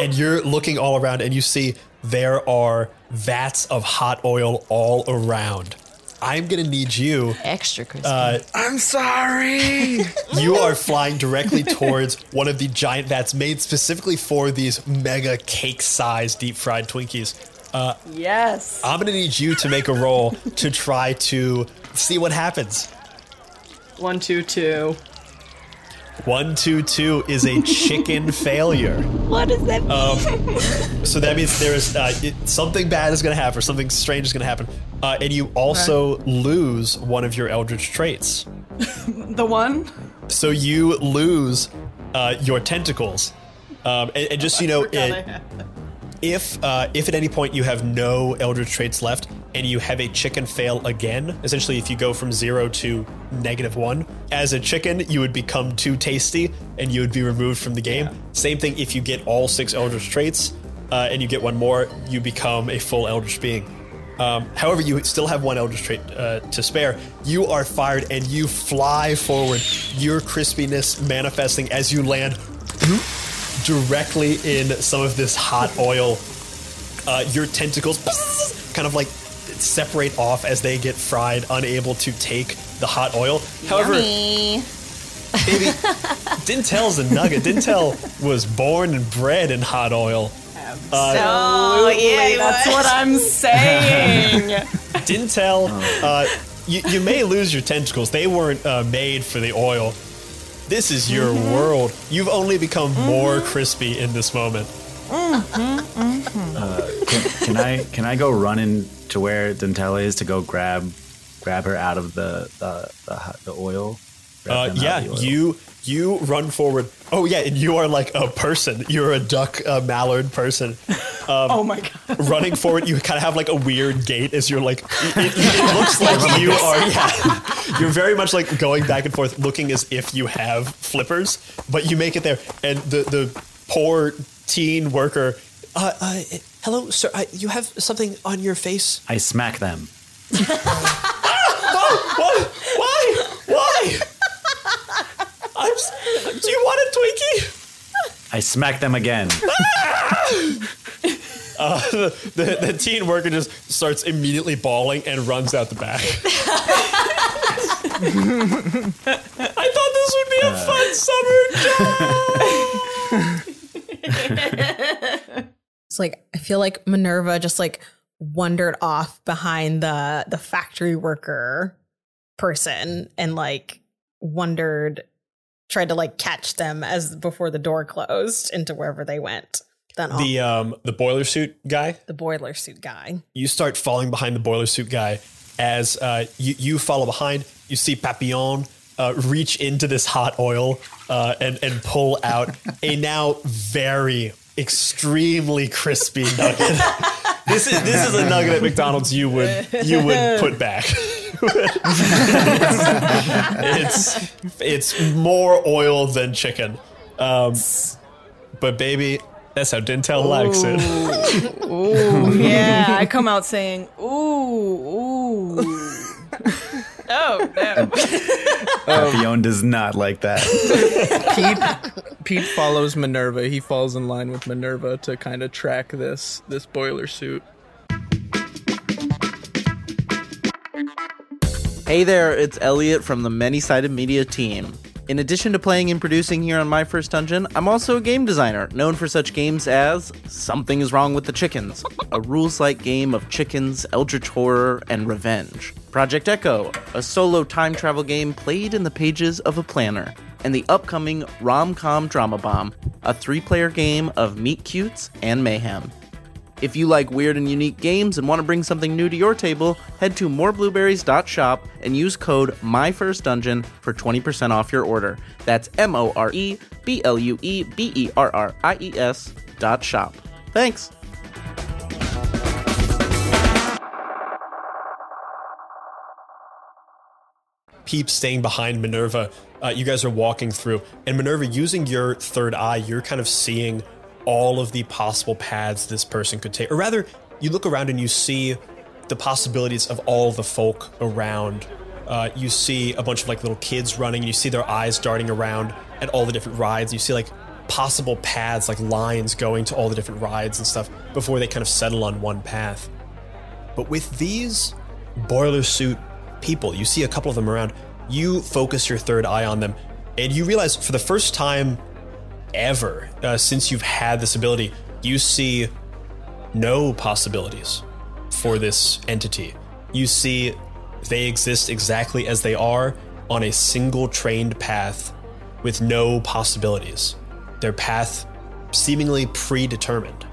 And you're looking all around and you see there are vats of hot oil all around. I'm gonna need you. Extra crispy. Uh, I'm sorry. you are flying directly towards one of the giant vats made specifically for these mega cake-sized deep fried Twinkies. Uh, yes. I'm gonna need you to make a roll to try to see what happens. One, two, two. One, two, two is a chicken failure. What does that mean? Um, so that means there's uh, it, something bad is going to happen, or something strange is going to happen, uh, and you also lose one of your eldritch traits. the one? So you lose uh, your tentacles, um, and, and just you know, it. If uh, if at any point you have no eldritch traits left and you have a chicken fail again, essentially if you go from zero to negative one, as a chicken you would become too tasty and you would be removed from the game. Same thing if you get all six eldritch traits uh, and you get one more, you become a full eldritch being. Um, however, you still have one eldritch trait uh, to spare. You are fired and you fly forward, your crispiness manifesting as you land directly in some of this hot oil. Uh, your tentacles kind of like separate off as they get fried, unable to take the hot oil. However, Yummy. baby, Dintel's a nugget. Dintel was born and bred in hot oil. Uh, Oh, yeah, that's what I'm saying. Dintel, uh, you, you may lose your tentacles. They weren't uh, made for the oil. This is your Mm-hmm. world. You've only become more crispy in this moment. Can, can I can I go run into where Dentella is to go grab grab her out of the the the, the oil? Uh, yeah, the oil. you you run forward. Oh yeah, and you are like a person. You're a duck uh, mallard person. oh my god. running forward, you kind of have like a weird gait as you're like. It, it looks like you are. Yeah, you're very much like going back and forth, looking as if you have flippers, but you make it there, and the the poor teen worker. Uh, uh, hello, sir. I, you have something on your face. I smack them. Why? Why? Why? I'm. Do you want a Twinkie? I smack them again. Uh, the, the, the teen worker just starts immediately bawling and runs out the back. I thought this would be a fun summer job. It's like I feel like Minerva just like wandered off behind the the factory worker person and like wondered tried to like catch them as before the door closed into wherever they went. Then the um the boiler suit guy. the boiler suit guy. You start falling behind the boiler suit guy as uh, you you follow behind. You see Papillon. Uh, reach into this hot oil uh, and and pull out a now very extremely crispy nugget. this is this is a nugget at McDonald's you would you would put back. it's it's more oil than chicken, um, but baby, that's how Dintel likes it. Ooh, yeah. I come out saying, ooh, ooh. oh, no. Papillon does not like that. Peep Peep follows Minerva. He falls in line with Minerva to kind of track this this boiler suit. Hey there, it's Elliot from the Many Sided Media team. In addition to playing and producing here on My First Dungeon, I'm also a game designer, known for such games as Something is Wrong with the Chickens, a rules like game of chickens, eldritch horror, and revenge. Project Echo, a solo time travel game played in the pages of a planner. And the upcoming Rom Com Drama Bomb, a three player game of meet cutes and mayhem. If you like weird and unique games and want to bring something new to your table, head to moreblueberries.shop and use code MYFIRSTDungeon for 20% off your order. That's M O R E B L U E B E R R I E S dot shop. Thanks! Peep staying behind Minerva. Uh, you guys are walking through, and Minerva, using your third eye, you're kind of seeing all of the possible paths this person could take. Or rather, you look around and you see the possibilities of all the folk around. Uh, you see a bunch of like little kids running. and You see their eyes darting around at all the different rides. You see like possible paths, like lines going to all the different rides and stuff before they kind of settle on one path. But with these boiler suit people, you see a couple of them around. You focus your third eye on them, and you realize for the first time ever uh, since you've had this ability, you see no possibilities for this entity. You see they exist exactly as they are on a single trained path with no possibilities. Their path seemingly predetermined.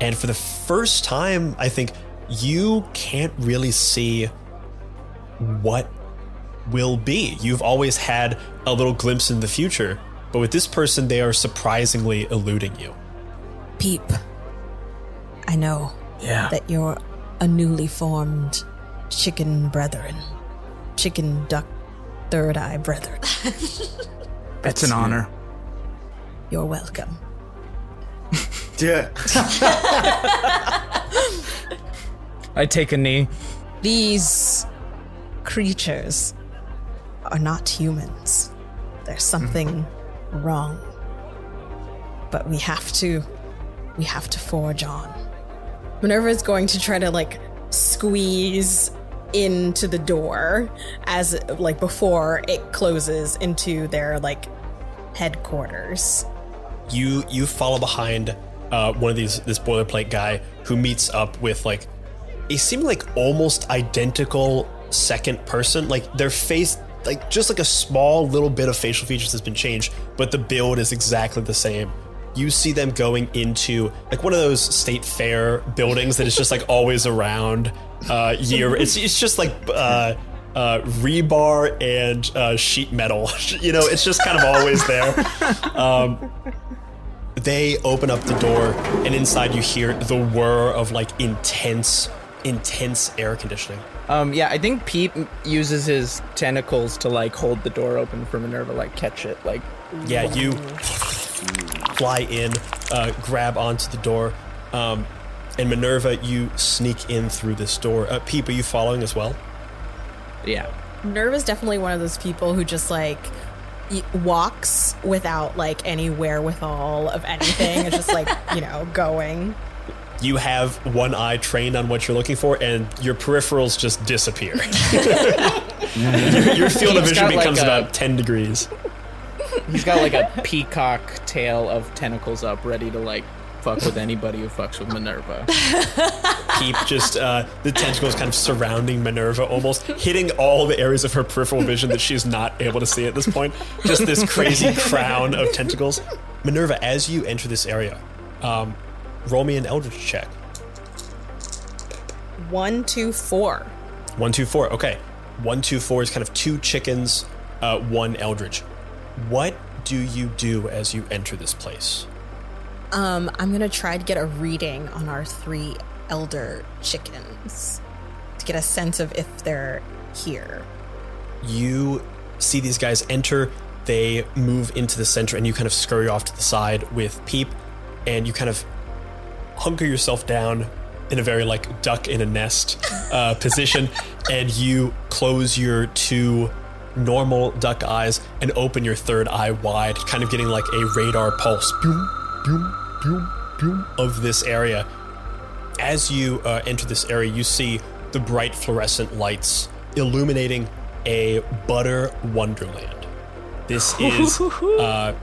And for the first time, I think you can't really see what will be. You've always had a little glimpse in the future, but with this person, they are surprisingly eluding you. Peep, I know Yeah. that you're a newly formed chicken brethren, chicken duck third eye brethren. It's an honor. You're welcome. Yeah. I take a knee. These creatures are not humans. There's something mm-hmm. Wrong. But we have to we have to forge on. Minerva is going to try to like squeeze into the door as like before it closes into their like headquarters. you you follow behind uh, one of these this boilerplate guy who meets up with like a seeming like almost identical second person like their face like just like a small little bit of facial features has been changed but the build is exactly the same you see them going into like one of those state fair buildings that is just like always around uh year it's, it's just like uh uh, rebar and uh, sheet metal. you know, it's just kind of always there. Um, they open up the door, and inside you hear the whir of like intense, intense air conditioning. Um, yeah, I think Peep uses his tentacles to like hold the door open for Minerva, like catch it, like Yeah, you fly in, uh, grab onto the door, um, and Minerva, you sneak in through this door. Uh, Peep, are you following as well? yeah. Nerve is definitely one of those people who just like walks without like any wherewithal of anything. it's just like, you know, going. You have one eye trained on what you're looking for, and your peripherals just disappear. your, your field of vision got, like, becomes a- about 10 degrees. He's got like a peacock tail of tentacles up, ready to like fuck with anybody who fucks with Minerva. Peep just uh, the tentacles kind of surrounding Minerva, almost hitting all the areas of her peripheral vision that she's not able to see at this point. Just this crazy crown of tentacles. Minerva, as you enter this area, um, roll me an Eldritch check. One, two, four. One, two, four. Okay. One, two, four is kind of two chickens, uh, one Eldritch. What do you do as you enter this place? Um, I'm gonna try to get a reading on our three elder chickens to get a sense of if they're here. you see these guys enter they move into the center and you kind of scurry off to the side with peep and you kind of hunker yourself down in a very like duck in a nest uh, position and you close your two normal duck eyes and open your third eye wide kind of getting like a radar pulse boom, boom, boom, boom, of this area as you uh, enter this area, you see the bright fluorescent lights illuminating a butter wonderland. This is uh,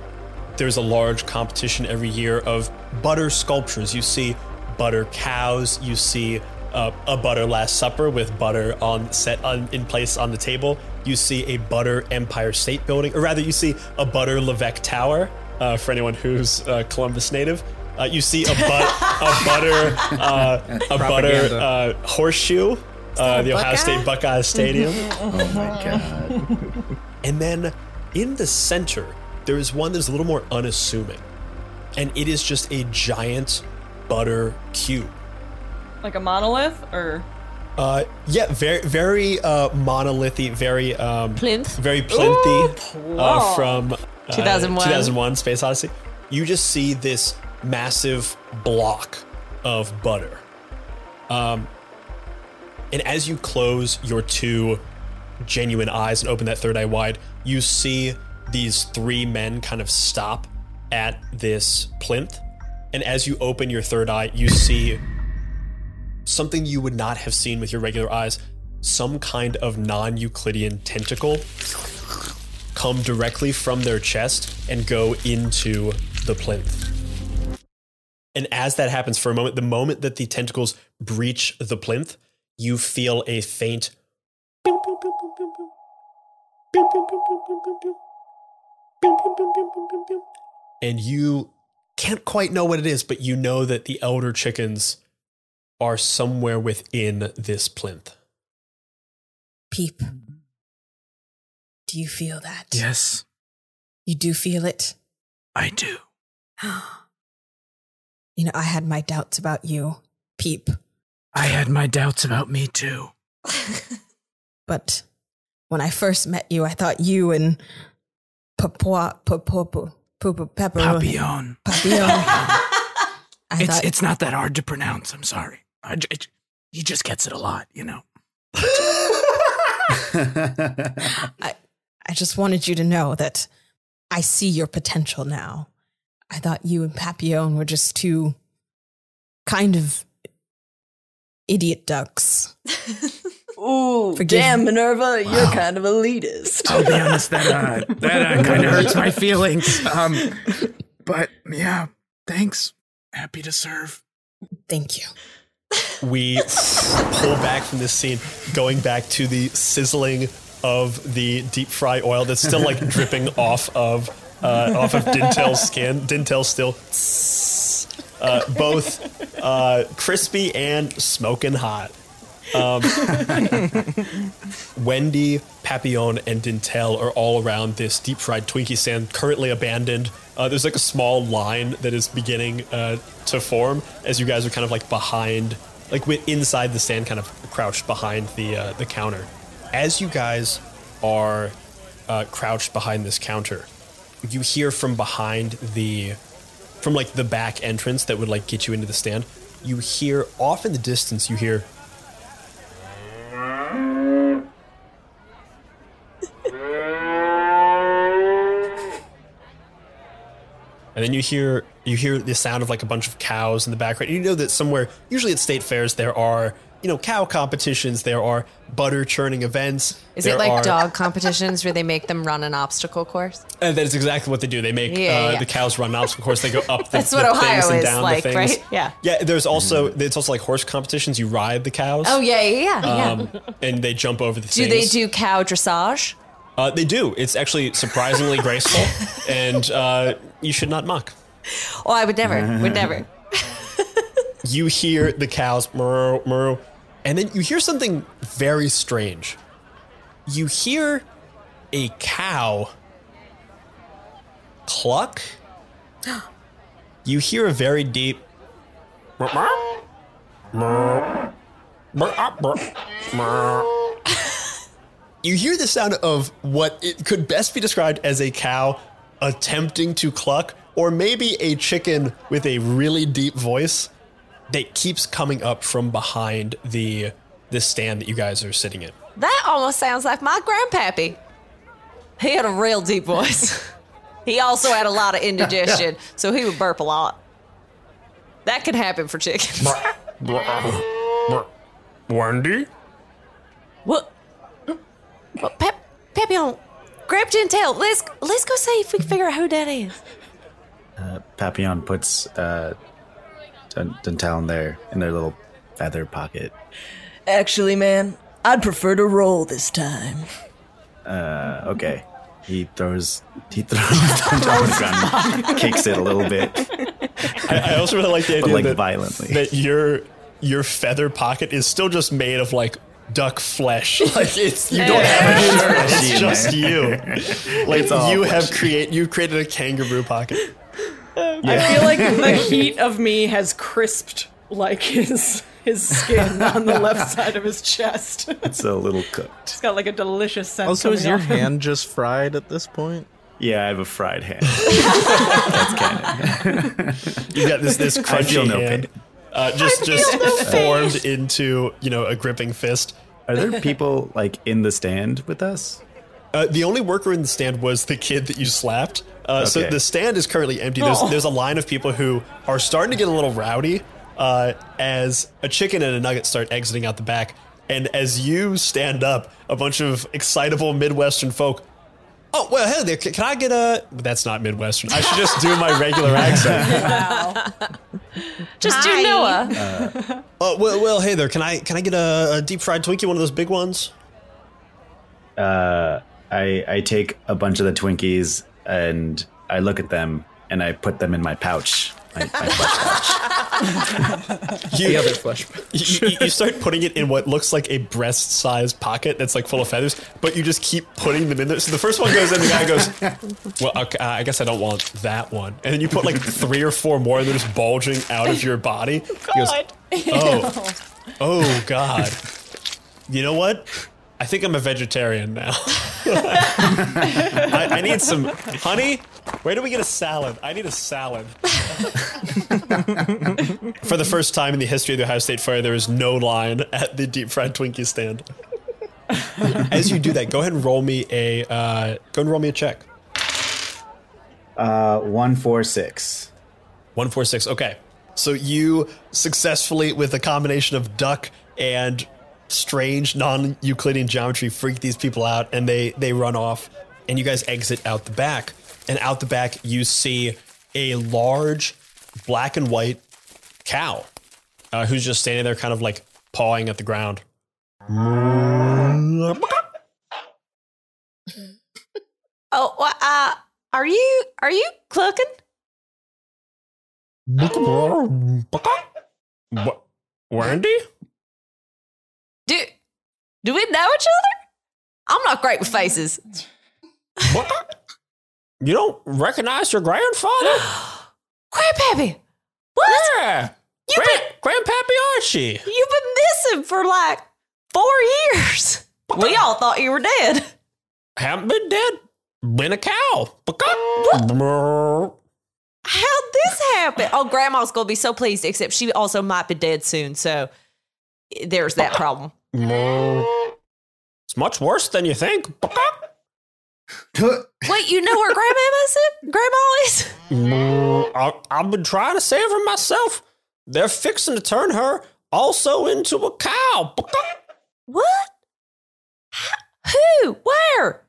there's a large competition every year of butter sculptures. You see butter cows. You see uh, a butter Last Supper with butter on set on, in place on the table. You see a butter Empire State Building, or rather, you see a butter LeVeque Tower. Uh, for anyone who's uh, Columbus native, uh, you see a, but- a butter uh, a butter uh, horseshoe. Uh, the Ohio Buckeye? State Buckeye Stadium. Oh my god. And then in the center, there is one that's a little more unassuming. And it is just a giant butter cube. Like a monolith or Uh, yeah, very, very uh, monolithy, very um, Plinth? very plinthy uh, from uh, 2001. 2001 Space Odyssey. You just see this massive block of butter. Um, and as you close your two genuine eyes and open that third eye wide, you see these three men kind of stop at this plinth. And as you open your third eye, you see something you would not have seen with your regular eyes some kind of non Euclidean tentacle come directly from their chest and go into the plinth. And as that happens for a moment, the moment that the tentacles breach the plinth, you feel a faint and you can't quite know what it is, but you know that the elder chickens are somewhere within this plinth. Peep. Do you feel that? Yes, You do feel it? I do. You know, I had my doubts about you, Peep, I had my doubts about me too. but when I first met you, I thought you and Papua, Papopo, Poopa Pepperoni. Papillon. Papillon. I It's thought, it's not that hard to pronounce. I'm sorry. I, j- it- he just gets it a lot, you know. I I just wanted you to know that I see your potential now. I thought you and Papillon were just two kind of idiot ducks. Ooh, Forgive damn, me. Minerva, you're kind of elitist. I'll be honest, that uh, that uh, kind of hurts my feelings. Um, but yeah, thanks. Happy to serve. Thank you. we pull back from this scene, going back to the sizzling of the deep fry oil that's still like dripping off of uh, off of Dintel's skin. Dintel's still uh, both uh, crispy and smoking hot. Um, Wendy, Papillon, and Dintel are all around this deep fried Twinkie stand, currently abandoned. Uh, there's like a small line that is beginning uh, to form as you guys are kind of like behind, like inside the stand, kind of crouched behind the uh, the counter. As you guys are uh, crouched behind this counter, you hear from behind the, from like the back entrance that would like get you into the stand. You hear off in the distance. You hear And then you hear you hear the sound of like a bunch of cows in the background. You know that somewhere, usually at state fairs, there are you know cow competitions, there are butter churning events. Is there it like are- dog competitions where they make them run an obstacle course? And that is exactly what they do. They make Yeah, uh, yeah. the cows run an obstacle course. They go up the, That's the what things Ohio and is down like, the things. right? Yeah. Yeah. There's also it's also like horse competitions. You ride the cows. Oh yeah, yeah, yeah. yeah. Um, and they jump over the do things. they do cow dressage? Uh, they do. It's actually surprisingly graceful, and uh, you should not mock. Oh, I would never, would never. you hear the cows moo moo, and then you hear something very strange. You hear a cow cluck. You hear a very deep. You hear the sound of what it could best be described as a cow attempting to cluck, or maybe a chicken with a really deep voice that keeps coming up from behind the the stand that you guys are sitting in. That almost sounds like my grandpappy. He had a real deep voice. he also had a lot of indigestion, so he would burp a lot. That could happen for chickens. Wendy? what? What, Pep, Papillon, grab Dintel. Let's let's go see if we can figure out who that is. Papillon puts uh, Dun- in their in their little feather pocket. Actually, man, I'd prefer to roll this time. Uh, okay. He throws he throws Duntal on the ground, kicks it a little bit, I, I also really like the but idea like that, violently. that your your feather pocket is still just made of like duck flesh. Like it's you don't have a shirt. It's just you. Like It's all you have fleshy. create you created a kangaroo pocket. I feel like the heat of me has crisped like his his skin on the left side of his chest. It's a little cooked. It's got like a delicious scent. Also, is your hand just fried at this point? Yeah, I have a fried hand. That's canon. You got this this I feel crunchy no hand, pain. Uh, just just formed into you know a gripping fist. Are there people like in the stand with us? Uh, the only worker in the stand was the kid that you slapped. Uh, So the stand is currently empty. There's, Oh. there's a line of people who are starting to get a little rowdy uh, as a chicken and a nugget start exiting out the back. And as you stand up, a bunch of excitable Midwestern folk. Oh well, hey there. Can, can I get a? That's not Midwestern. I should just do my regular accent. Just Hi. do Noah. Oh well, well, hey there. Can I can I get a, a deep fried Twinkie, one of those big ones? Uh, I I take a bunch of the Twinkies and I look at them and I put them in my pouch. My, my flesh pouch. You, The other flesh. you, you- you start putting it in what looks like a breast-sized pocket that's like full of feathers, but you just keep putting them in there. So the first one goes in, the guy goes, "Well, okay, I guess I don't want that one." And then you put like three or four more, and they're just bulging out of your body. He goes, "Oh, oh God! You know what? I think I'm a vegetarian now. I, I need some honey. Where do we get a salad? I need a salad." For the first time in the history of the Ohio State Fair, there is no line at the deep fried Twinkie stand. As you do that, go ahead and roll me a uh, go ahead and roll me a check. Uh, one four six. One four six. Okay, so you successfully, with a combination of duck and strange non-Euclidean geometry, freak these people out, and they they run off, and you guys exit out the back. And out the back, you see a large black and white cow, uh, who's just standing there, kind of like pawing at the ground. Oh, uh, are you are you clucking? What, Wendy? Do do we know each other? I'm not great with faces. What? You don't recognize your grandfather? Grandpappy, what? Yeah. You Grand, Grandpappy Archie. You've been missing for like four years. We all thought you were dead. Haven't been dead. Been a cow. How'd this happen? Oh, grandma's gonna be so pleased, except she also might be dead soon, so there's that problem. It's much worse than you think. Wait, you know where grandma is? Grandma is? I, I've been trying to save her myself. They're fixing to turn her also into a cow. What? Who? Where?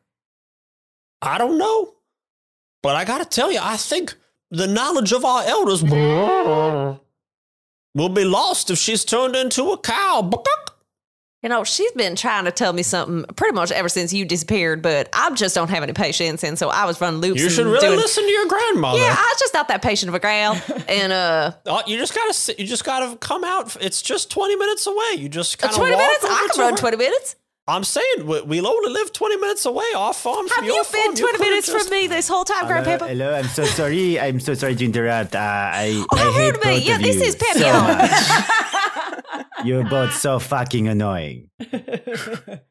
I don't know. But I gotta tell you, I think the knowledge of our elders will be lost if she's turned into a cow. You know, she's been trying to tell me something pretty much ever since you disappeared, but I just don't have any patience, and so I was running loops. You should and really doing, listen to your grandmother. Yeah, I was just not that patient of a gal, and uh, Oh, you just gotta sit- you just gotta come out. It's just twenty minutes away. You just kind of twenty walk minutes. over I to can run her. twenty minutes. I'm saying we- we'll only live twenty minutes away. Our farm from Have your you farm. been twenty could've minutes just- from me this whole time, Hello, Grandpapa? hello, I'm so sorry. I'm so sorry to interrupt. Uh, I, Oh, I how hate me. both Yeah, of this you is Peppy. so much. You're both so fucking annoying. Can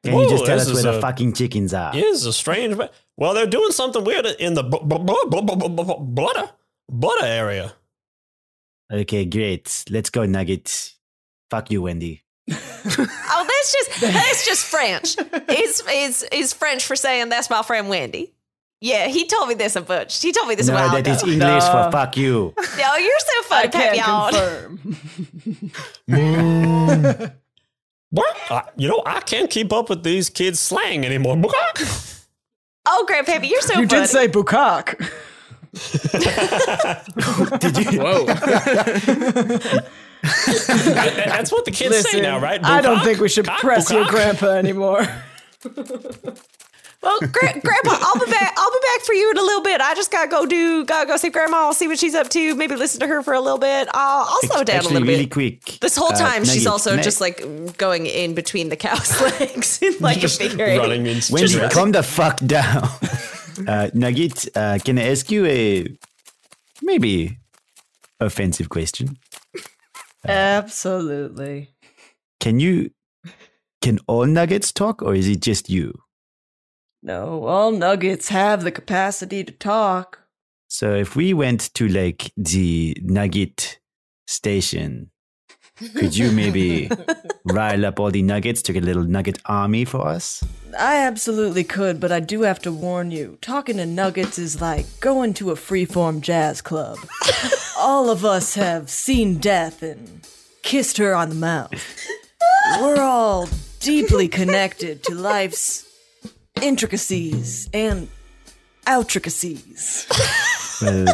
Whoa, you just tell this us where is the a- fucking chickens are? It is a strange. ba- Well, they're doing something weird in the bl- bl- bl- blood blood area. Okay, great. Let's go, Nugget. Fuck you, Wendy. Oh, that's just that's just French. It's it's it's French for saying that's my friend Wendy. Yeah, he told me this a bunch. He told me this a no, while that ago. is English No. for fuck you. No, you're so funny, I can't Papillon. confirm. What? Uh, you know, I can't keep up with these kids' slang anymore. Bukak. Oh, Grandpappy, you're so You funny. did say bukak. Did you? Whoa. That- That's what the kids say now, right? I don't think we should Cock, press your grandpa anymore. Well, Gra- Grandpa, I'll be back. I'll be back for you in a little bit. I just gotta go do, gotta go see Grandma. I'll see what she's up to. Maybe listen to her for a little bit. I'll, I'll slow down Actually, a little really bit. quick. This whole uh, time, she's Nugget, also can just like going in between the cow's legs in like Just a figure eight. running in Wendy, just- calm the fuck down. uh, Nugget, uh, can I ask you a maybe offensive question? Absolutely. can you can all nuggets talk or is it just you? No, all nuggets have the capacity to talk. So if we went to like the nugget station, could you maybe rile up all the nuggets to get a little nugget army for us? I absolutely could, but I do have to warn you. Talking to nuggets is like going to a freeform jazz club. all of us have seen death and kissed her on the mouth. We're all deeply connected to life's intricacies and outricacies. Well,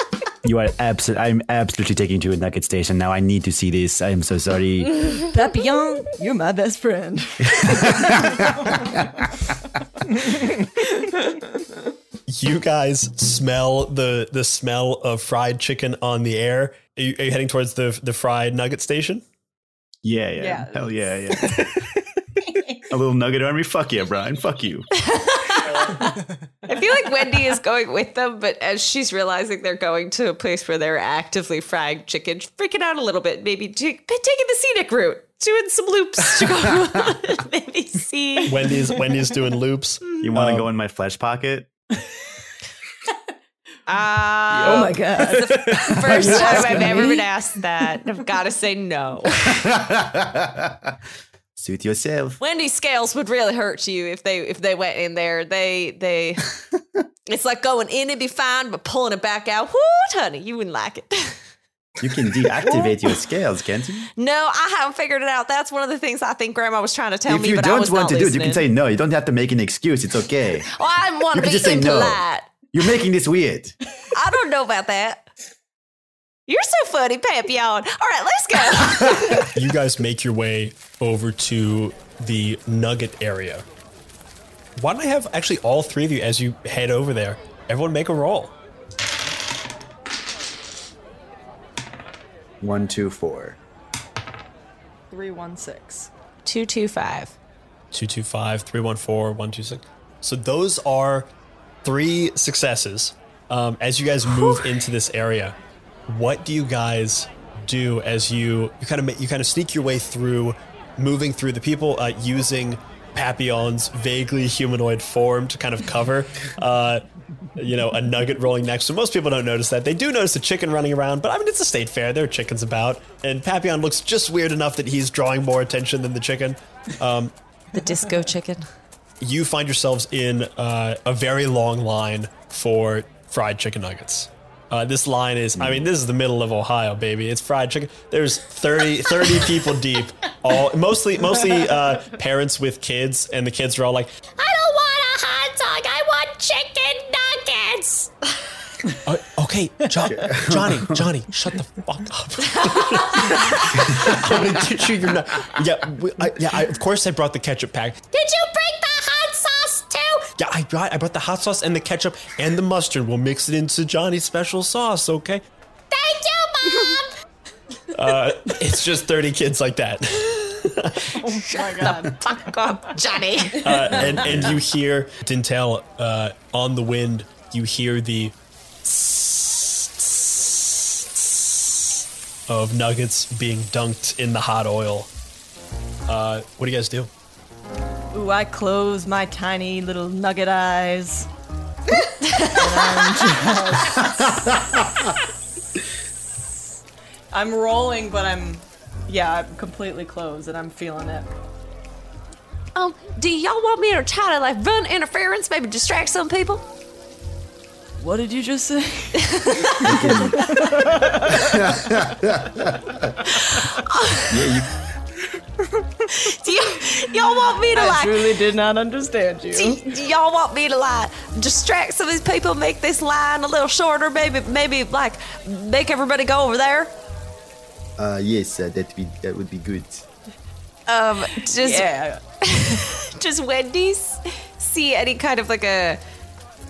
you are absolutely. I'm absolutely taking to a nugget station now. I need to see this. I am so sorry. Papillon, you're my best friend. You guys smell the the smell of fried chicken on the air. Are you, are you heading towards the the fried nugget station? Yeah, yeah, Yeah. hell yeah, yeah. A little nugget army. Fuck yeah, Brian. Fuck you. I feel like Wendy is going with them, but as she's realizing they're going to a place where they're actively frying chicken, freaking out a little bit. Maybe ta- taking the scenic route, doing some loops to go maybe see. Wendy's Wendy's doing loops. You want to go in my flesh pocket? Uh, Oh my god. First time I've ever been asked that. I've got to say no. Suit yourself. Wendy's scales would really hurt you if they if they went in there. They they. It's like going in and be fine, but pulling it back out. Whoo, honey, you wouldn't like it. You can deactivate your scales, can't you? No, I haven't figured it out. That's one of the things I think Grandma was trying to tell if me. you but I don't want to do it, you can say no. You don't have to make an excuse. It's okay. Well, I want You to be just say no. You're making this weird. I don't know about that. You're so funny, Papillon. All right, let's go. You guys make your way over to the nugget area. Why don't I have actually all three of you as you head over there? Everyone make a roll. One, two, four. 316. Two two five. 225, 314, 126. So those are three successes. Um, as you guys move into this area, what do you guys do as you you kind of you kind of sneak your way through, moving through the people uh, using Papillon's vaguely humanoid form to kind of cover, uh, you know, a nugget rolling next. So most people don't notice that. They do notice a chicken running around, but I mean it's a state fair. There are chickens about, and Papillon looks just weird enough that he's drawing more attention than the chicken. Um, The disco chicken. you find yourselves in uh, a very long line for fried chicken nuggets. Uh, this line is, I mean, this is the middle of Ohio, baby. It's fried chicken. There's 30, 30 people deep, all mostly mostly uh, parents with kids, and the kids are all like, I don't want a hot dog. I want chicken nuggets. uh, "Okay, jo- Johnny, Johnny, shut the fuck up." I'm gonna teach you your nut. Yeah, we, I, yeah. I, of course, I brought the ketchup pack. Did you bring the hot sauce too? Yeah, I brought I brought the hot sauce and the ketchup and the mustard. We'll mix it into Johnny's special sauce, okay? Thank you, Mom. Uh, it's just 30 kids like that. Fuck up, Johnny. Uh, and, and you hear Dintel uh, on the wind, you hear the of nuggets being dunked in the hot oil. Uh, what do you guys do? Ooh, I close my tiny little nugget eyes. and I'm. I'm rolling, but I'm. Yeah, I'm completely closed and I'm feeling it. Um, do y'all want me to try to like run interference, maybe distract some people? What did you just say? Yeah, you, Do y- y'all want me to lie I like? truly did not understand you. Do, do y'all want me to like distract some of these people, make this line a little shorter, maybe, maybe like make everybody go over there? uh, yes, uh, that be that would be good. Um, just Yeah. just Wendy's see any kind of like a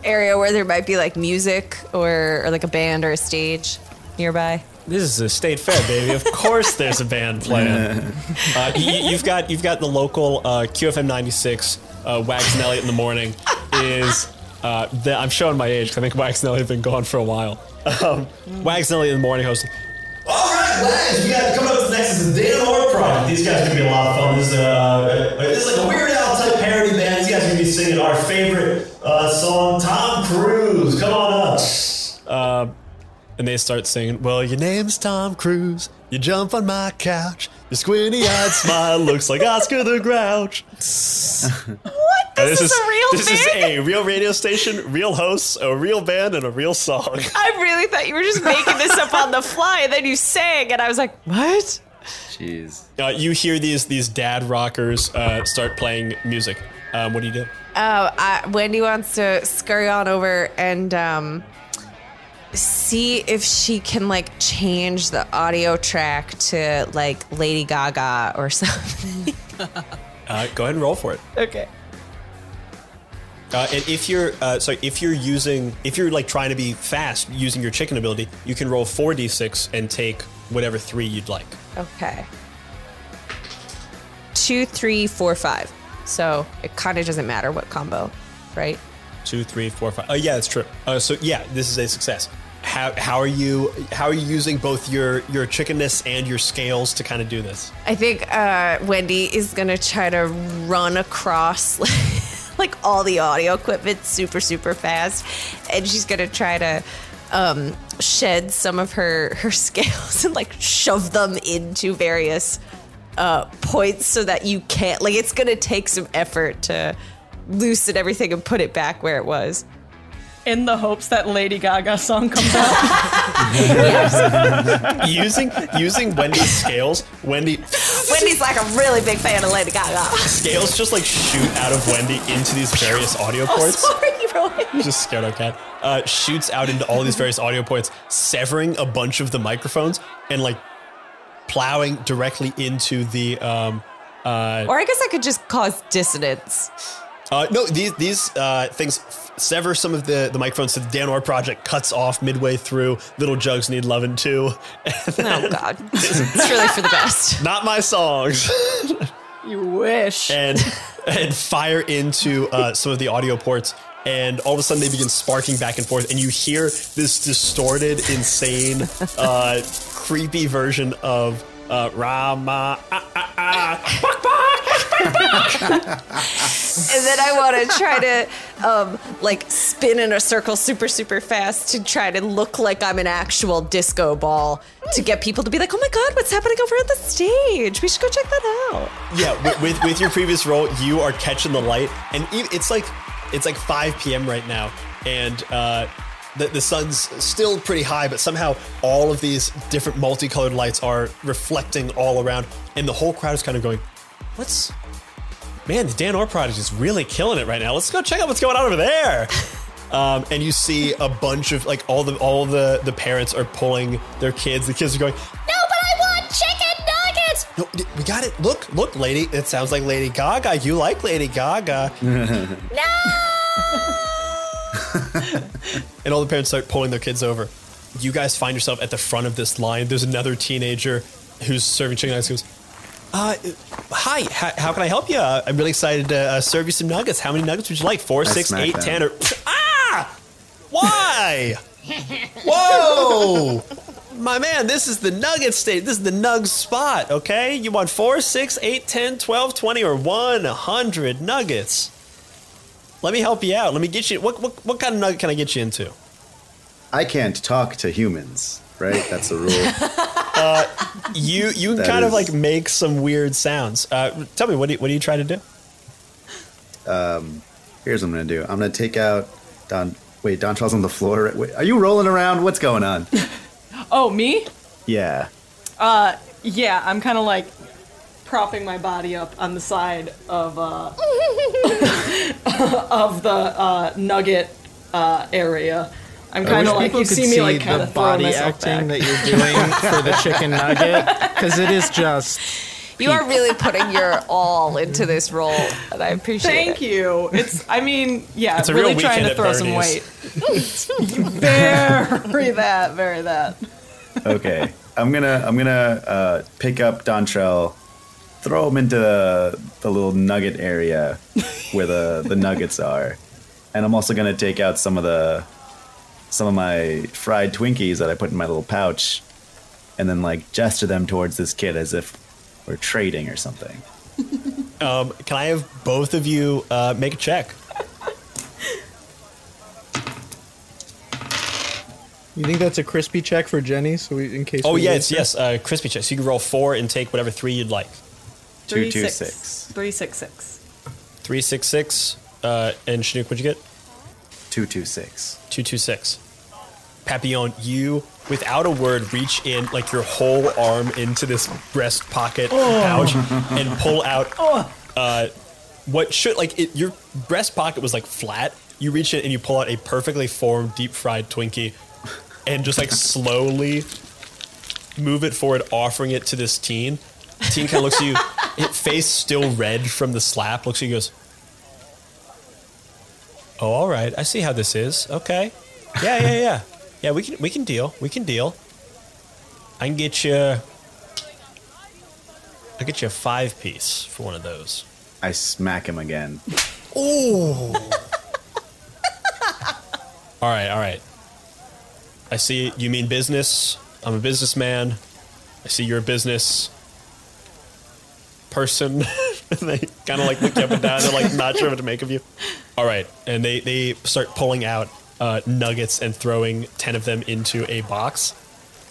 area where there might be like music or, or like a band or a stage nearby. This is a state fair, baby. Of course, there's a band playing. Uh, you, you've got you've got the local uh, QFM 96 uh, Wags and Elliot in the morning. Is uh, the, I'm showing my age 'cause I think Wags and Elliot have been gone for a while. Um, Wags and Elliot in the morning hosting. All right, Wags, we got coming up with the next is the Dan Orr Project. These guys are gonna be a lot of fun. This is, uh, this is like a Weird Al type parody band. These guys are gonna be singing our favorite uh, song, Tom Cruise. Come on up. And they start singing, Well, your name's Tom Cruise. You jump on my couch. Your squinty eyed smile looks like Oscar the Grouch. What? Uh, This, is, a real This thing? is a real radio station, real hosts, a real band, and a real song. I really thought you were just making this up on the fly, and then you sang, and I was like, what? Jeez. Uh, you hear these these dad rockers uh, start playing music. Um, what do you do? Oh, I, Wendy wants to scurry on over and um, see if she can like change the audio track to like Lady Gaga or something. Uh, go ahead and roll for it. okay. Uh, and if you're uh, sorry, if you're using if you're like trying to be fast using your chicken ability, you can roll four d six and take whatever three you'd like. Okay. Two, three, four, five. So it kind of doesn't matter what combo, right? Two, three, four, five. Oh yeah, that's true. Uh, so yeah, this is a success. How, how are you how are you using both your your chickenness and your scales to kind of do this? I think uh, Wendy is gonna try to run across like all the audio equipment super super fast, and she's gonna try to um, shed some of her her scales and like shove them into various uh, points so that you can't like it's gonna take some effort to loosen everything and put it back where it was. In the hopes that Lady Gaga song comes out. using using Wendy's scales, Wendy Wendy's like a really big fan of Lady Gaga. scales just like shoot out of Wendy into these various audio ports. Sorry, Roy. just scared our cat. Uh, shoots out into all these various audio points, severing a bunch of the microphones and like plowing directly into the. Um, uh, Or I guess I could just cause dissonance. Uh, no, these these uh, things f- sever some of the the microphones. So the Dan Orr project cuts off midway through. Little jugs need loving too. Oh God, it's really for the best. Not my songs. you wish. and and fire into uh, some of the audio ports. And all of a sudden, they begin sparking back and forth, and you hear this distorted, insane, uh, creepy version of uh, Rama. ah, ah, ah, And then I want to try to um, like spin in a circle super super fast to try to look like I'm an actual disco ball to get people to be like, oh my God, what's happening over at the stage? We should go check that out. yeah, with, with with your previous role, you are catching the light, and e- it's like it's like 5 p.m. right now, and uh, the the sun's still pretty high, but somehow all of these different multicolored lights are reflecting all around, and the whole crowd is kind of going, "What's man? The Dan Orr project is really killing it right now. Let's go check out what's going on over there." Um, and you see a bunch of like all the all the the parents are pulling their kids. The kids are going, No, but I want chicken nuggets! no, we got it. Look, look, lady. It sounds like Lady Gaga. You like Lady Gaga. and all the parents start pulling their kids over. You guys find yourself at the front of this line. There's another teenager who's serving chicken nuggets. Goes, uh, hi. How, how can I help you? Uh, I'm really excited to uh, serve you some nuggets. How many nuggets would you like? Four, six, eight, them. ten, or ah? Why? Whoa! My man, this is the nugget state. This is the nug spot, okay? You want 4, 6, 8, 10, 12, 20, or 100 nuggets. Let me help you out. Let me get you. What, what, what kind of nugget can I get you into? I can't talk to humans, right? That's the rule. You you can That kind of like make some weird sounds. Uh, tell me, what do you, what do you try to do? Um, Here's what I'm gonna do. I'm gonna take out Don. Wait, Don Charles on the floor. Wait, are you rolling around? What's going on? Oh, me? Yeah. Uh, Yeah, I'm kind of like propping my body up on the side of uh of the uh nugget uh area. I'm kind of like you could see me like kind the of body acting back. that you're doing for the chicken nugget because it is just You are really putting your all into this role, and I appreciate Thank it. you. It's I mean, yeah, It's a really real trying to throw some Bernie's. weight. very that, very that. Okay. I'm gonna I'm gonna uh, pick up Dontrell, throw him into the, the little nugget area where the, the nuggets are, and I'm also gonna take out some of the some of my fried Twinkies that I put in my little pouch, and then like gesture them towards this kid as if we're trading or something. Um, can I have both of you uh, make a check? You think that's a crispy check for Jenny? So we, in case. Oh yes, yes, uh, crispy check. So you can roll four and take whatever three you'd like. Two Three, two six. six. Three, six, six. Three six six. Uh, and Shenuque, what'd you get? Two two six. Two two six. Papillon, you without a word reach in like your whole arm into this breast pocket pouch and pull out uh, what should like it, your breast pocket was like flat. You reach in and you pull out a perfectly formed deep fried Twinkie and just like slowly move it forward, offering it to this teen. Teen kind of looks at you, face still red from the slap, looks at you, goes, "Oh, all right, I see how this is. Okay, yeah, yeah, yeah, yeah. We can we can deal. We can deal. I can get you. I get you a five piece for one of those. I smack him again. Oh. all right, all right. I see you mean business. I'm a businessman. I see you're a business person. they kind of like look you up and down. They're like not sure what to make of you. All right, and they they start pulling out uh, nuggets and throwing ten of them into a box.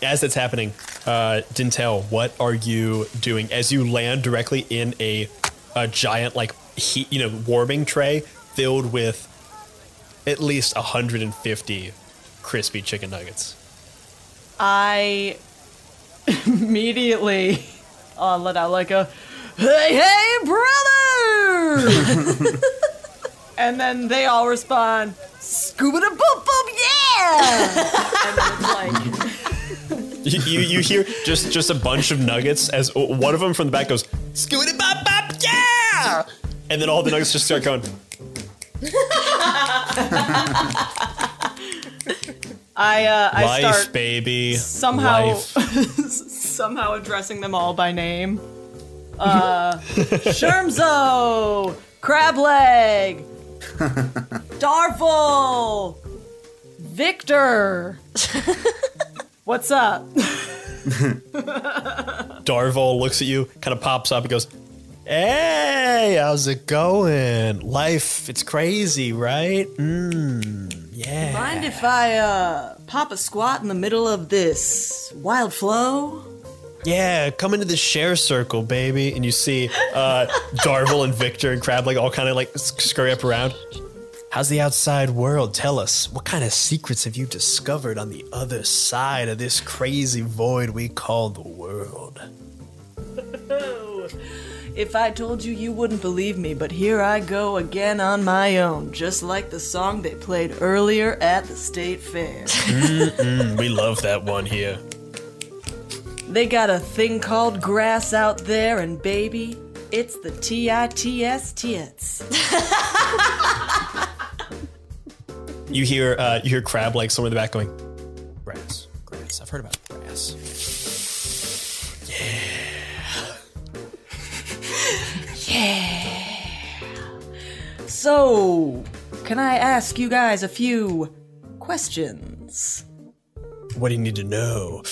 As that's happening, uh, Dintel, what are you doing as you land directly in a, a giant like heat, you know, warming tray filled with at least 150 crispy chicken nuggets. I immediately uh, let out like a "Hey, hey, brother!" and then they all respond, "Scuba da boop boop, yeah!" and it's like, You, you, you hear just just a bunch of nuggets as one of them from the back goes scooty bop bop yeah, and then all the nuggets just start going. I uh, I Life, start baby. somehow somehow addressing them all by name. Uh, Shermzo, Crableg, Darvol, Victor. What's up? Darvol looks at you, kind of pops up, and goes, "Hey, how's it going? Life, it's crazy, right? Mmm, yeah." Mind if I uh, pop a squat in the middle of this wild flow? Yeah, come into the share circle, baby. And you see uh, Darvol and Victor and Crableg all kind of like scurry up around. How's the outside world? Tell us, what kind of secrets have you discovered on the other side of this crazy void we call the world? If I told you, you wouldn't believe me, but here I go again on my own, just like the song they played earlier at the state fair. We love that one here. They got a thing called grass out there, and baby, it's the T I T S tits. You hear uh, you hear Crableg somewhere in the back going, grass, grass. I've heard about grass. Yeah, yeah. So, can I ask you guys a few questions? What do you need to know?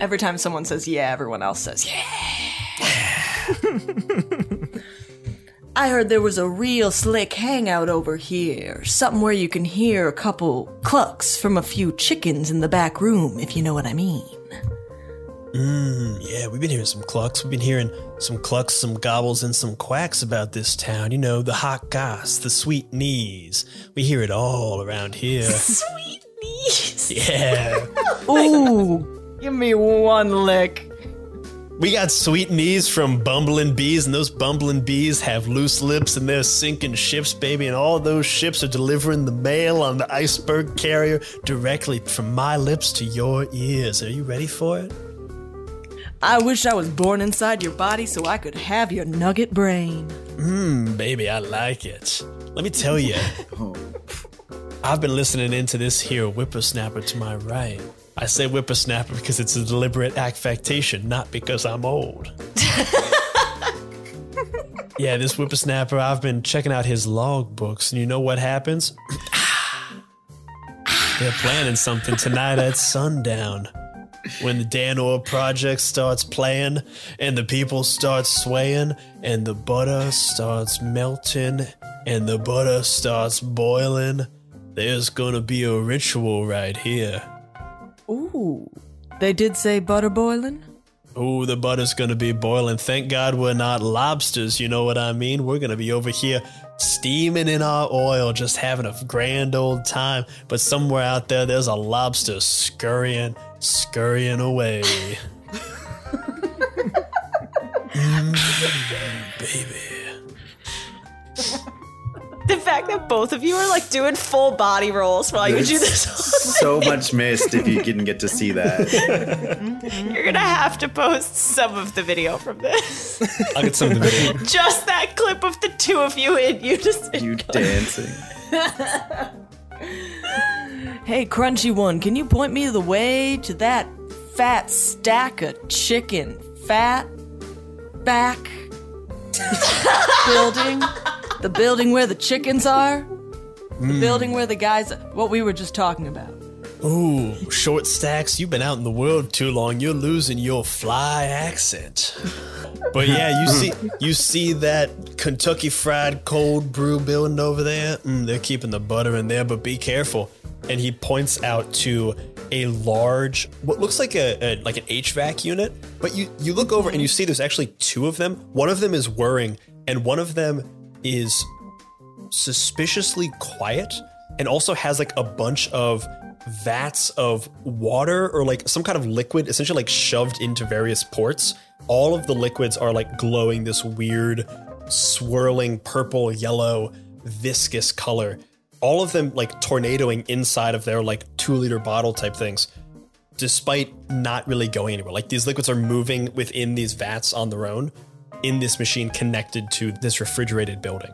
Every time someone says yeah, everyone else says yeah. I heard there was a real slick hangout over here. Something where you can hear a couple clucks from a few chickens in the back room, if you know what I mean. Mmm, yeah, we've been hearing some clucks. We've been hearing some clucks, some gobbles, and some quacks about this town. You know, the hot goss, the sweet knees. We hear it all around here. Sweet knees. Yeah. Ooh, give me one lick. We got sweet knees from bumbling bees, and those bumbling bees have loose lips and they're sinking ships, baby. And all those ships are delivering the mail on the iceberg carrier directly from my lips to your ears. Are you ready for it? I wish I was born inside your body so I could have your nugget brain. Mmm, baby, I like it. Let me tell you, oh. I've been listening into this here whippersnapper to my right. I say whippersnapper because it's a deliberate affectation, not because I'm old. yeah, this whippersnapper, I've been checking out his log books, and you know what happens? They're planning something tonight at sundown. When the Dan project starts playing and the people start swaying and the butter starts melting and the butter starts boiling, there's gonna be a ritual right here. Ooh. They did say butter boiling? Ooh, the butter's gonna be boiling. Thank God we're not lobsters, you know what I mean? We're gonna be over here steaming in our oil, just having a grand old time. But somewhere out there, there's a lobster scurrying, scurrying away. Mm, baby. The fact that both of you are like doing full body rolls while you do this, so much missed if you didn't get to see that. you're gonna have to post some of the video from this. I'll get some of the video. Just that clip of the two of you in unison. You dancing. Hey, Crunchy One, can you point me the way to that fat stack of chicken fat back building? The building where the chickens are? The building where the guys. What we were just talking about. Ooh, short stacks, you've been out in the world too long. You're losing your fly accent. But yeah, you see you see that Kentucky fried cold brew building over there? Mm, they're keeping the butter in there, but be careful. And he points out to a large what looks like a, a like an HVAC unit, but you you look over and you see there's actually two of them. One of them is whirring and one of them is suspiciously quiet and also has like a bunch of vats of water or like some kind of liquid essentially like shoved into various ports. All of the liquids are like glowing this weird swirling purple, yellow, viscous color. All of them like tornadoing inside of their like 2 liter bottle type things despite not really going anywhere. Like these liquids are moving within these vats on their own in this machine connected to this refrigerated building.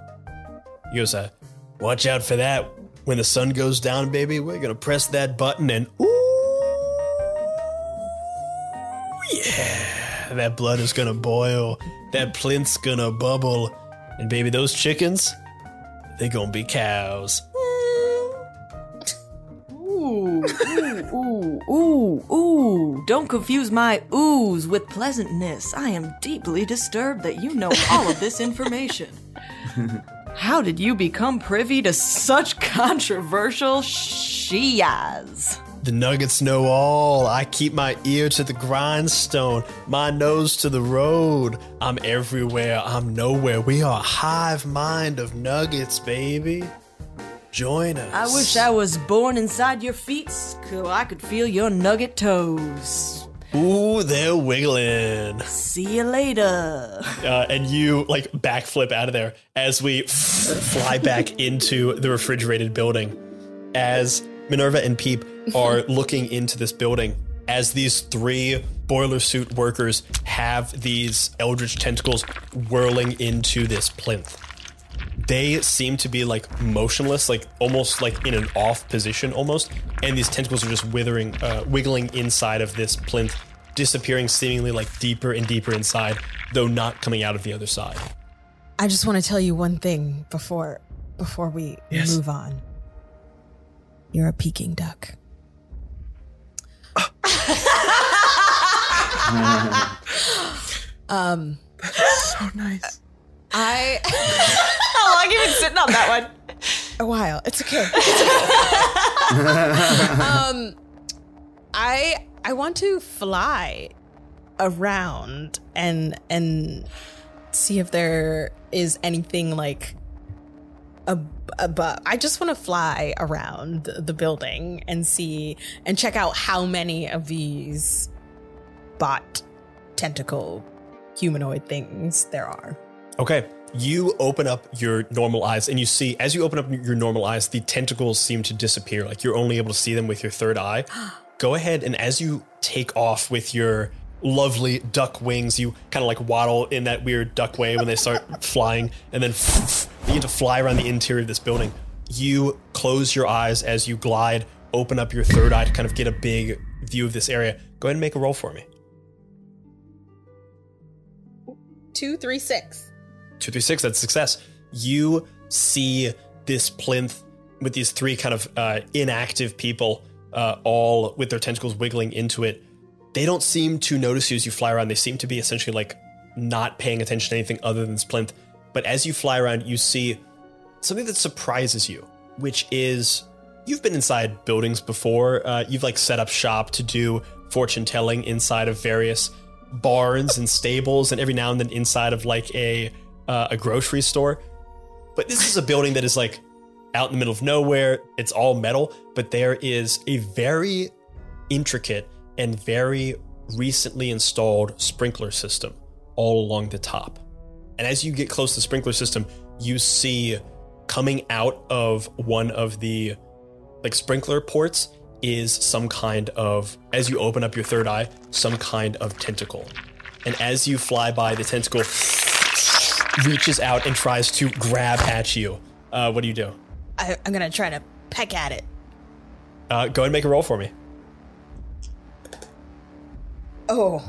He goes, uh, watch out for that. When the sun goes down, baby, we're gonna press that button and ooh, yeah, that blood is gonna boil. That plinth's gonna bubble. And baby, those chickens, they gonna be cows. Ooh, ooh, ooh, ooh, ooh. Don't confuse my oohs with pleasantness. I am deeply disturbed that you know all of this information. How did you become privy to such controversial shias? The nuggets know all. I keep my ear to the grindstone, my nose to the road. I'm everywhere, I'm nowhere. We are a hive mind of nuggets, baby. Join us. I wish I was born inside your feet so I could feel your nugget toes. Ooh, they're wiggling. See you later. Uh, and you like backflip out of there as we fly back into the refrigerated building. As Minerva and Peep are looking into this building, as these three boiler suit workers have these eldritch tentacles whirling into this plinth. They seem to be like motionless, like almost like in an off position almost, and these tentacles are just withering, uh, wiggling inside of this plinth, disappearing seemingly like deeper and deeper inside, though not coming out of the other side. I just want to tell you one thing before before we Yes. move on. You're a Peking duck. um So nice. I How long have you been sitting on that one? a while. It's okay. um I I want to fly around and and see if there is anything like a, above. I just want to fly around the building and see and check out how many of these bot tentacle humanoid things there are. Okay. You open up your normal eyes and you see, as you open up your normal eyes, the tentacles seem to disappear. Like you're only able to see them with your third eye. Go ahead and as you take off with your lovely duck wings, you kind of like waddle in that weird duck way when they start flying and then begin to fly around the interior of this building. You close your eyes as you glide, open up your third eye to kind of get a big view of this area. Go ahead and make a roll for me. Two, three, six. Two through six, that's success. You see this plinth with these three kind of uh, inactive people, uh, all with their tentacles wiggling into it. They don't seem to notice you as you fly around. They seem to be essentially like not paying attention to anything other than this plinth. But as you fly around, you see something that surprises you, which is you've been inside buildings before. Uh, you've like set up shop to do fortune telling inside of various barns and stables, and every now and then inside of like a uh, a grocery store. But this is a building that is like out in the middle of nowhere. It's all metal, but there is a very intricate and very recently installed sprinkler system all along the top. And as you get close to the sprinkler system, you see coming out of one of the like sprinkler ports is some kind of as you open up your third eye, some kind of tentacle. And as you fly by, the tentacle reaches out and tries to grab at you. Uh, what do you do? I, I'm gonna try to peck at it. Uh, go ahead and make a roll for me. Oh,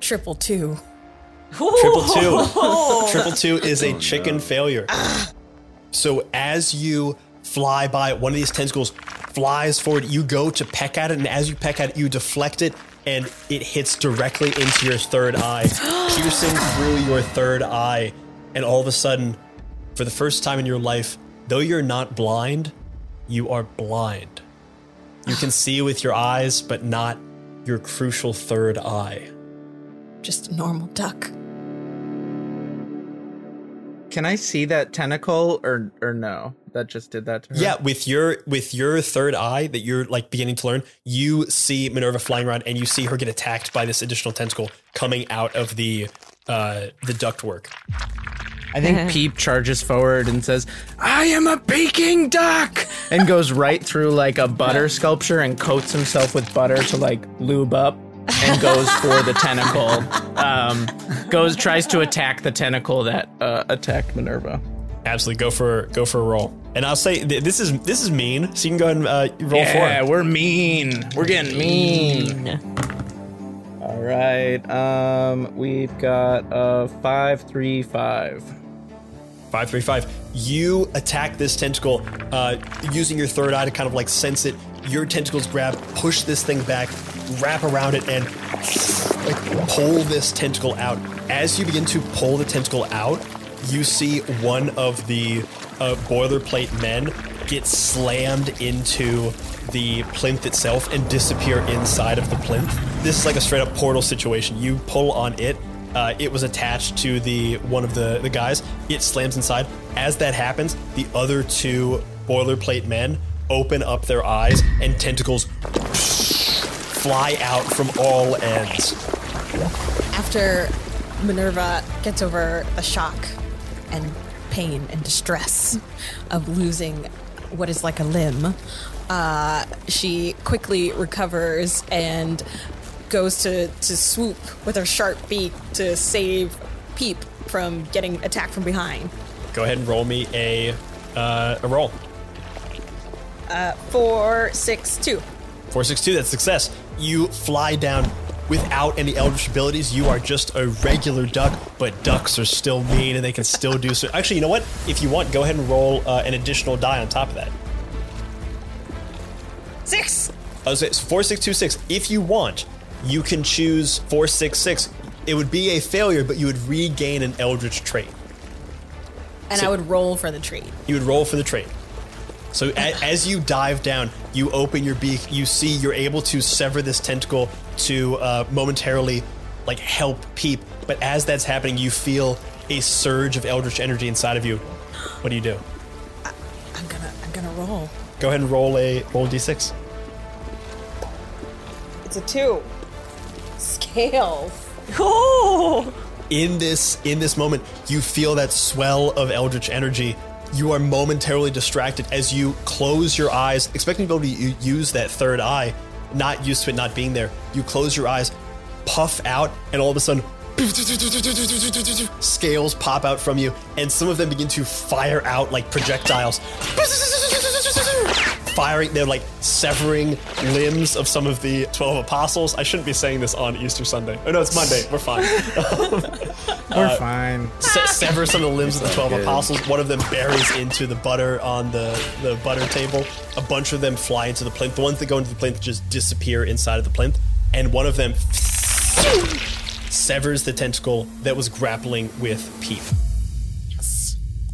triple two. Triple two. Triple two is a chicken failure. So as you fly by, one of these tentacles flies forward. You go to peck at it, and as you peck at it, you deflect it, and it hits directly into your third eye, piercing through your third eye. And all of a sudden, for the first time in your life, though you're not blind, you are blind. You can see with your eyes, but not your crucial third eye. Just a normal duck. Can I see that tentacle or or no? That just did that to her. Yeah, with your with your third eye that you're like beginning to learn, you see Minerva flying around and you see her get attacked by this additional tentacle coming out of the uh the ductwork. I think Peep charges forward and says, I am a Peking duck! And goes right through like a butter sculpture and coats himself with butter to like lube up and goes for the tentacle. Um, goes, tries to attack the tentacle that uh, attacked Minerva. Absolutely, go for go for a roll. And I'll say th- this is this is mean, so you can go ahead and uh, roll Yeah, for it. we're mean. We're getting mean. All right. Um, we've got a five, three, five. Five three five. You attack this tentacle uh, using your third eye to kind of like sense it. Your tentacles grab, push this thing back, wrap around it, and like pull this tentacle out. As you begin to pull the tentacle out, you see one of the uh, boilerplate men get slammed into the plinth itself and disappear inside of the plinth. This is like a straight up portal situation. You pull on it, uh, it was attached to the one of the, the guys. It slams inside. As that happens, the other two boilerplate men open up their eyes and tentacles fly out from all ends. After Minerva gets over the shock and pain and distress of losing what is like a limb, uh, she quickly recovers and goes to, to swoop with her sharp beak to save Peep from getting attacked from behind. Go ahead and roll me a uh, a roll. Uh, four, six, two. 462, that's success. You fly down without any eldritch abilities. You are just a regular duck, but ducks are still mean and they can still do so. Actually, you know what? If you want, go ahead and roll uh, an additional die on top of that. Six. I was it's 4626. If you want, you can choose 466. It would be a failure, but you would regain an eldritch trait. And So- I would roll for the trait. You would roll for the trait. So a, as you dive down, you open your beak. You see you're able to sever this tentacle to uh, momentarily, like help Peep. But as that's happening, you feel a surge of eldritch energy inside of you. What do you do? Go ahead and roll a roll a d6. It's a two. Scales. Oh, in this in this moment you feel that swell of eldritch energy you are momentarily distracted as you close your eyes expecting to be able to use that third eye not used to it not being there you close your eyes puff out and all of a sudden Scales pop out from you, and some of them begin to fire out like projectiles. Firing, they're like severing limbs of some of the 12 apostles. I shouldn't be saying this on Easter Sunday. Oh, no, it's Monday. We're fine. We're uh, fine. Se- sever some of the limbs of the 12 apostles. One of them buries into the butter on the, the butter table. A bunch of them fly into the plinth. The ones that go into the plinth just disappear inside of the plinth. And one of them severs the tentacle that was grappling with Peep.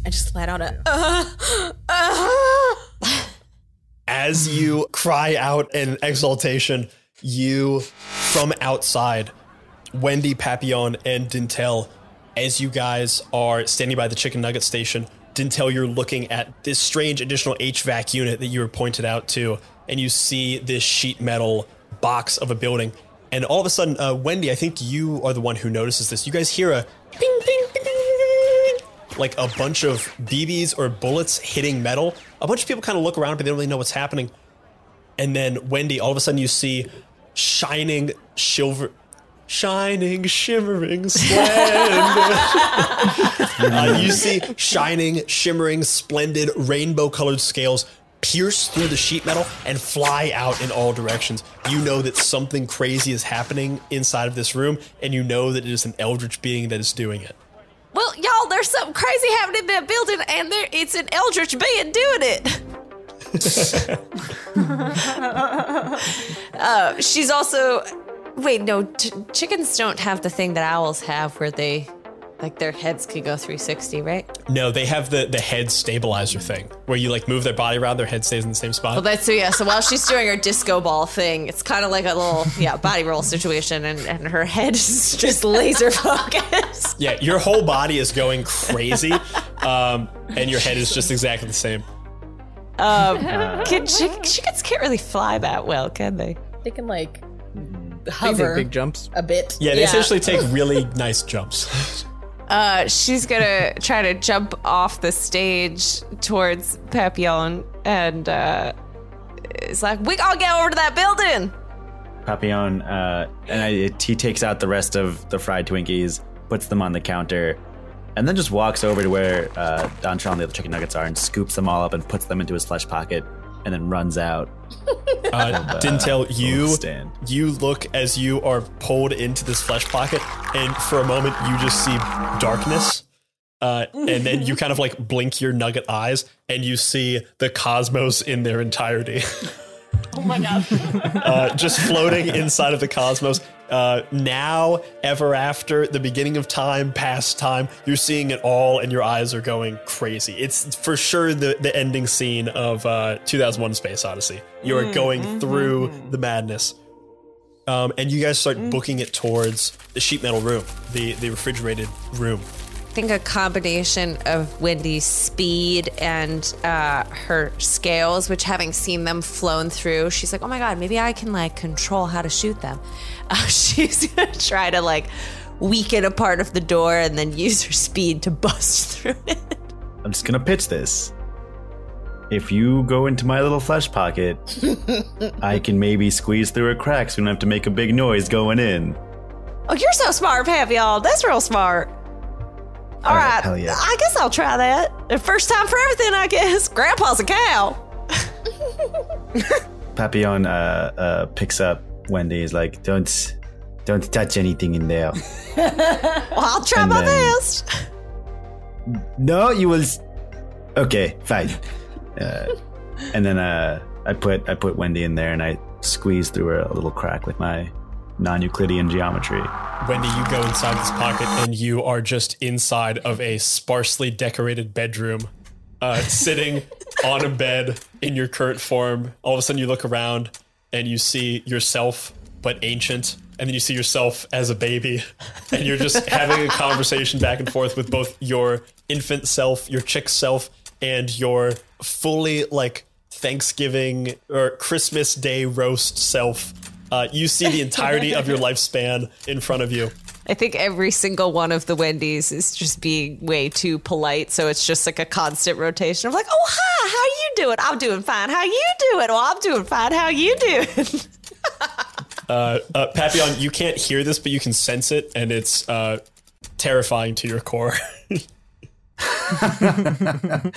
I just let out a. Uh, uh. As you cry out in exultation, you, from outside, Wendy, Papillon, and Dintel, as you guys are standing by the chicken nugget station, Dintel, you're looking at this strange additional HVAC unit that you were pointed out to, and you see this sheet metal box of a building. And all of a sudden, uh, Wendy, I think you are the one who notices this. You guys hear a ping, ping, ping, ping, like a bunch of BBs or bullets hitting metal. A bunch of people kind of look around, but they don't really know what's happening. And then Wendy, all of a sudden, you see shining silver, shining, shimmering, splendid. uh, you see shining, shimmering, splendid, rainbow-colored scales pierce through the sheet metal and fly out in all directions. You know that something crazy is happening inside of this room, and you know that it is an eldritch being that is doing it. Well, y'all, there's something crazy happening in that building, and there it's an eldritch being doing it. uh, she's also. Wait, no, t- chickens don't have the thing that owls have where they. Like their heads can go 360, right? No, they have the the head stabilizer thing where you like move their body around, their head stays in the same spot. Well, that's so yeah. So while she's doing her disco ball thing, it's kind of like a little yeah body roll situation, and, and her head is just laser focused. yeah, your whole body is going crazy, um, and your head is just exactly the same. Um, can chick- chickens can't really fly that well, can they? They can like hover big jumps. a bit. Yeah, they essentially take really nice jumps. Uh, she's gonna try to jump off the stage towards Papillon, and uh, it's like we gotta get over to that building. Papillon, uh, and I, it, he takes out the rest of the fried Twinkies, puts them on the counter, and then just walks over to where uh, Don Sean and the other chicken nuggets are and scoops them all up and puts them into his flesh pocket and then runs out. Uh, Dintel, you stand. you look as you are pulled into this flesh pocket, and for a moment you just see darkness. Uh, and then you kind of like blink your nugget eyes, and you see the cosmos in their entirety. Oh my god. uh, just floating inside of the cosmos. Uh, now, ever after, the beginning of time, past time, you're seeing it all and your eyes are going crazy. It's for sure the, the ending scene of uh, 2001 Space Odyssey. You are going through the madness. Um, and you guys start booking it towards the sheet metal room, the, the refrigerated room. I think a combination of Wendy's speed and uh, her scales, which having seen them flown through, she's like, oh my god, maybe I can like control how to shoot them. Uh, she's gonna try to like weaken a part of the door and then use her speed to bust through it. I'm just gonna pitch this. If you go into my little flesh pocket, I can maybe squeeze through a crack so we don't have to make a big noise going in. Oh, you're so smart, Papillon. That's real smart. All right, right, hell yeah. I guess I'll try that. The first time for everything, I guess. Grandpa's a cow. Papillon uh, uh, picks up Wendy. He's like, "Don't, don't touch anything in there." Well, I'll try And my then- best. no, you will. s- Okay, fine. Uh, and then uh, I put I put Wendy in there and I squeeze through a little crack with my non-Euclidean geometry. Wendy, you go inside this pocket and you are just inside of a sparsely decorated bedroom, uh, sitting on a bed in your current form. All of a sudden, you look around and you see yourself, but ancient. And then you see yourself as a baby, and you're just having a conversation back and forth with both your infant self, your chick self, and your fully like Thanksgiving or Christmas Day roast self. Uh, you see the entirety of your lifespan in front of you. I think every single one of the Wendy's is just being way too polite. So it's just like a constant rotation of like, oh, hi, how you doing? I'm doing fine. How you doing? Well, I'm doing fine. How you doing? Uh, uh, Papillon, you can't hear this, but you can sense it, and it's uh, terrifying to your core. I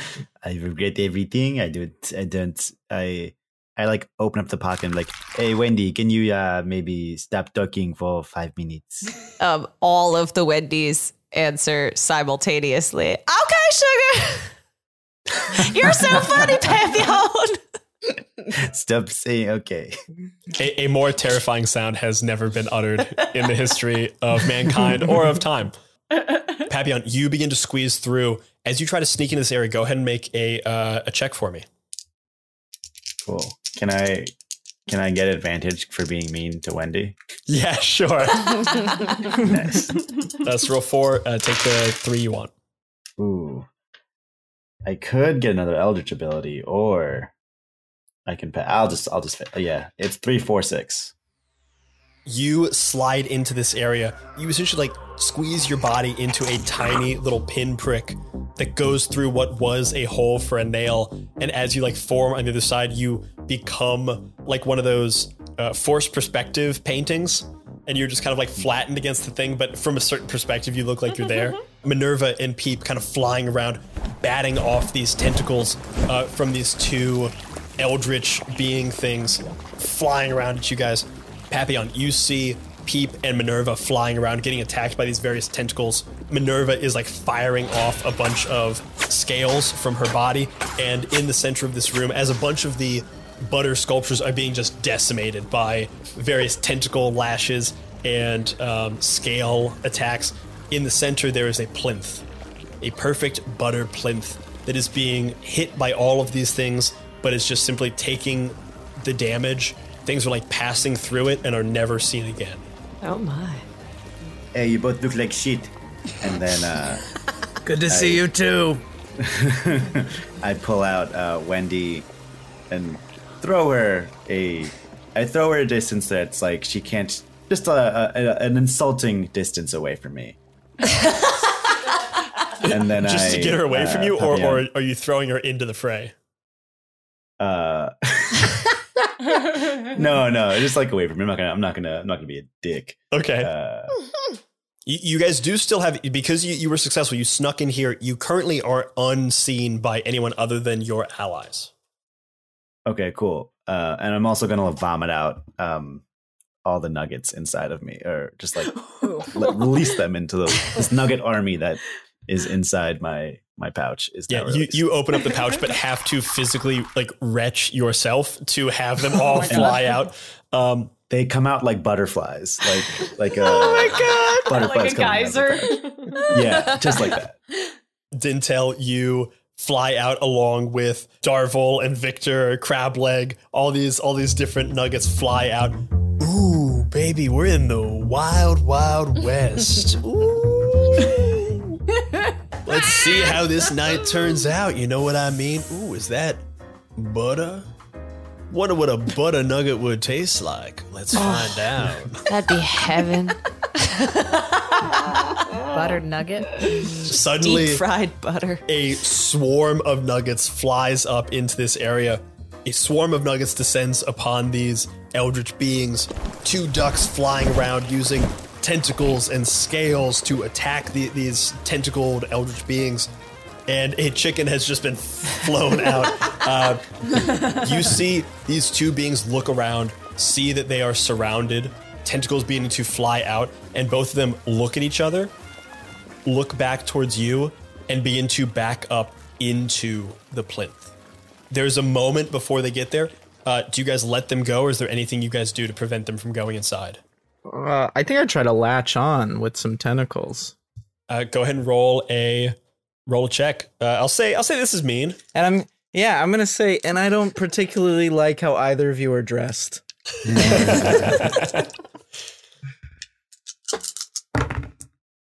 regret everything. I don't. I don't. I. I like open up the pocket and like, hey Wendy, can you uh maybe stop talking for five minutes? Um, all of the Wendy's answer simultaneously. Okay, sugar. You're so funny, Papillon. Stop saying okay. a, a more terrifying sound has never been uttered in the history of mankind or of time. Papillon, you begin to squeeze through. As you try to sneak into this area, go ahead and make a uh, a check for me. Cool. Can I? Can I get advantage for being mean to Wendy? Yeah, sure. Nice. Let's roll four. Uh, take the three you want. Ooh. I could get another Eldritch ability, or I can. Pa- I'll just. I'll just. Yeah, it's three, four, six. You slide into this area. You essentially like squeeze your body into a tiny little pinprick that goes through what was a hole for a nail. And as you like form on the other side, you become like one of those uh, forced perspective paintings. And you're just kind of like flattened against the thing, but from a certain perspective, you look like you're there. Minerva and Peep kind of flying around, batting off these tentacles uh, from these two eldritch being things flying around at you guys. Papillon, you see Peep and Minerva flying around, getting attacked by these various tentacles. Minerva is like firing off a bunch of scales from her body, and in the center of this room, as a bunch of the butter sculptures are being just decimated by various tentacle lashes and um, scale attacks, in the center there is a plinth, a perfect butter plinth that is being hit by all of these things, but is just simply taking the damage. Things are like passing through it and are never seen again. Oh my. Hey, you both look like shit. And then uh, Good to see you too. I pull out uh, Wendy and throw her a. I throw her a distance that's like she can't. Just a, a, an insulting distance away from me. and then Just I, to get her away from uh, you, or, or are you throwing her into the fray? Uh, no, no, just like away from me. I'm not gonna. I'm not gonna. I'm not gonna be a dick. Okay. Uh, You, you guys do still have because you, you were successful. You snuck in here. You currently are unseen by anyone other than your allies. okay, cool. Uh, and I'm also gonna vomit out um, all the nuggets inside of me, or just like let, release them into the, this nugget army that is inside my my pouch. Is Yeah, you, you open up the pouch, but have to physically like retch yourself to have them all fly out. Um, they come out like butterflies, like like a Oh my god! butterflies like a out geyser. yeah, just like that. Dintel, you fly out along with Darvol and Victor, Crableg, all these all these different nuggets fly out. Ooh, baby, we're in the wild, wild west. Ooh. Let's see how this night turns out. You know what I mean? Ooh, is that butter? Wonder what a butter nugget would taste like. Let's find out. That'd be heaven. Buttered nugget. Suddenly, Deep fried butter. a swarm of nuggets flies up into this area. A swarm of nuggets descends upon these eldritch beings. Two ducks flying around using tentacles and scales to attack the, these tentacled eldritch beings. And a chicken has just been flown out. Uh, you see these two beings look around, see that they are surrounded, tentacles beginning to fly out, and both of them look at each other look back towards you and begin to back up into the plinth. There's a moment before they get there. Uh, do you guys let them go, or is there anything you guys do to prevent them from going inside? Uh, I think I try to latch on with some tentacles. Uh, go ahead and roll a roll a check. Uh, I'll say I'll say this is mean. And I'm yeah, I'm gonna say, and I don't particularly like how either of you are dressed.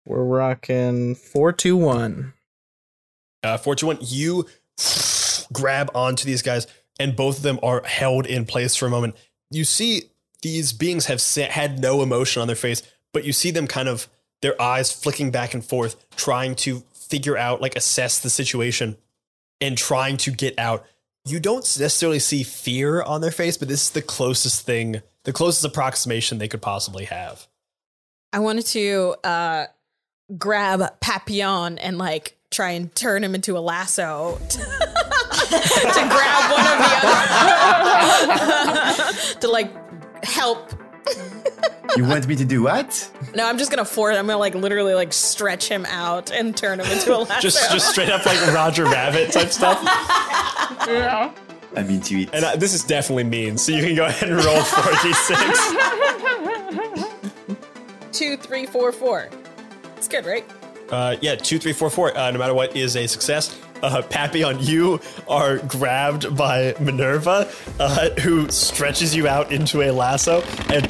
We're rocking four two one. Uh, Fortune one, you grab onto these guys, and both of them are held in place for a moment. You see these beings have had no emotion on their face, but you see them kind of their eyes flicking back and forth, trying to figure out, like assess the situation, and trying to get out. You don't necessarily see fear on their face, but this is the closest thing the closest approximation they could possibly have. I wanted to uh, grab Papillon and like try and turn him into a lasso to, to grab one of the other to like help. You want me to do what? No, I'm just gonna force. I'm gonna like literally like stretch him out and turn him into a lasso. Just just straight up like Roger Rabbit type stuff. I'm into it. And uh, this is definitely mean, so you can go ahead and roll 4d6. two, three, four, four. It's good, right? Uh, yeah, two, three, four, four. Uh, no matter what is a success. Uh, Papillon, you are grabbed by Minerva, uh, who stretches you out into a lasso, and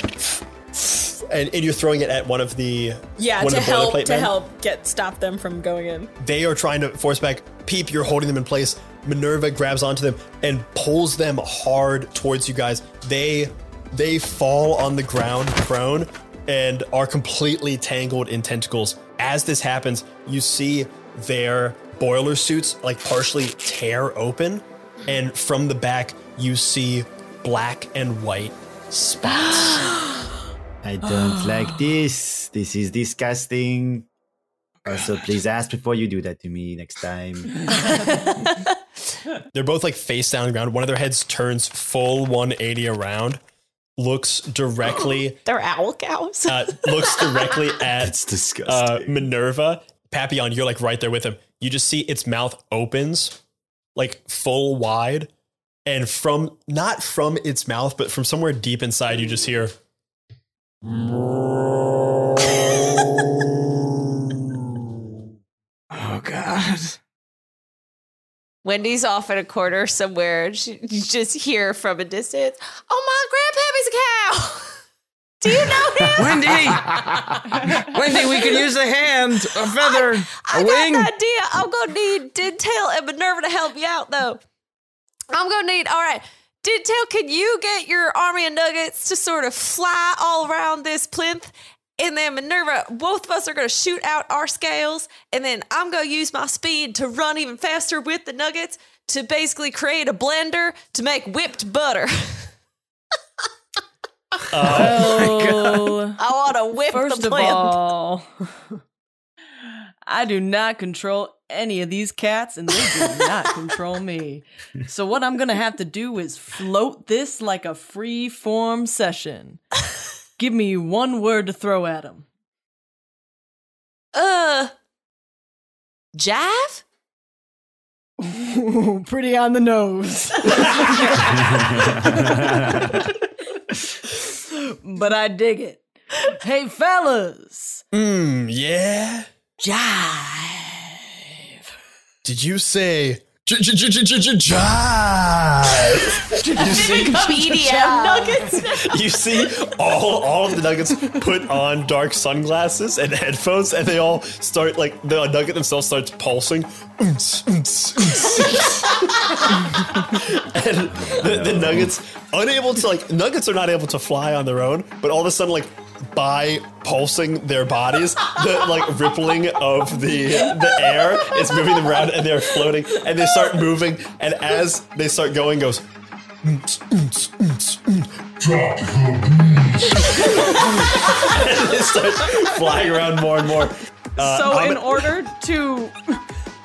and, and you're throwing it at one of the Yeah, one to of the help to men. help get stop them from going in. They are trying to force back. Peep, you're holding them in place. Minerva grabs onto them and pulls them hard towards you guys. They they fall on the ground prone and are completely tangled in tentacles. As this happens, you see their boiler suits like partially tear open, and from the back you see black and white spots. I don't like this. This is disgusting. Also, please ask before you do that to me next time. They're both like face down on the ground. One of their heads turns full 180 around, looks directly They're owl cows. uh, looks directly at It's uh. Minerva. Papillon, you're like right there with him. You just see its mouth opens like full wide, and from not from its mouth, but from somewhere deep inside, you just hear. Oh God. Wendy's off in a corner somewhere. and She, you just hear from a distance, "Oh, my grandpappy's a cow." Do you know him? Wendy! Wendy, we could use a hand, a feather, a I wing. got an idea. I'm gonna need Dintel and Minerva to help you out, though. I'm gonna need. All right, Dintel, can you get your army of nuggets to sort of fly all around this plinth? And then Minerva, both of us are gonna shoot out our scales, and then I'm gonna use my speed to run even faster with the nuggets to basically create a blender to make whipped butter. Oh, I want to whip first the of all, I do not control any of these cats, and they do not control me. So what I'm gonna have to do is float this like a free form session. Give me one word to throw at them. Uh, jive. Pretty on the nose. but I dig it. Hey, fellas. Hmm, yeah. Jive. Did you say you see, EDM nuggets. you see all all of the nuggets put on dark sunglasses and headphones, and they all start like the nugget themselves starts pulsing. And the, the nuggets unable to like nuggets are not able to fly on their own, but all of a sudden like by pulsing their bodies, the like rippling of the the air is moving them around and they're floating and they start moving and as they start going goes Drop and they start flying around more and more. Uh, So I'm- in order to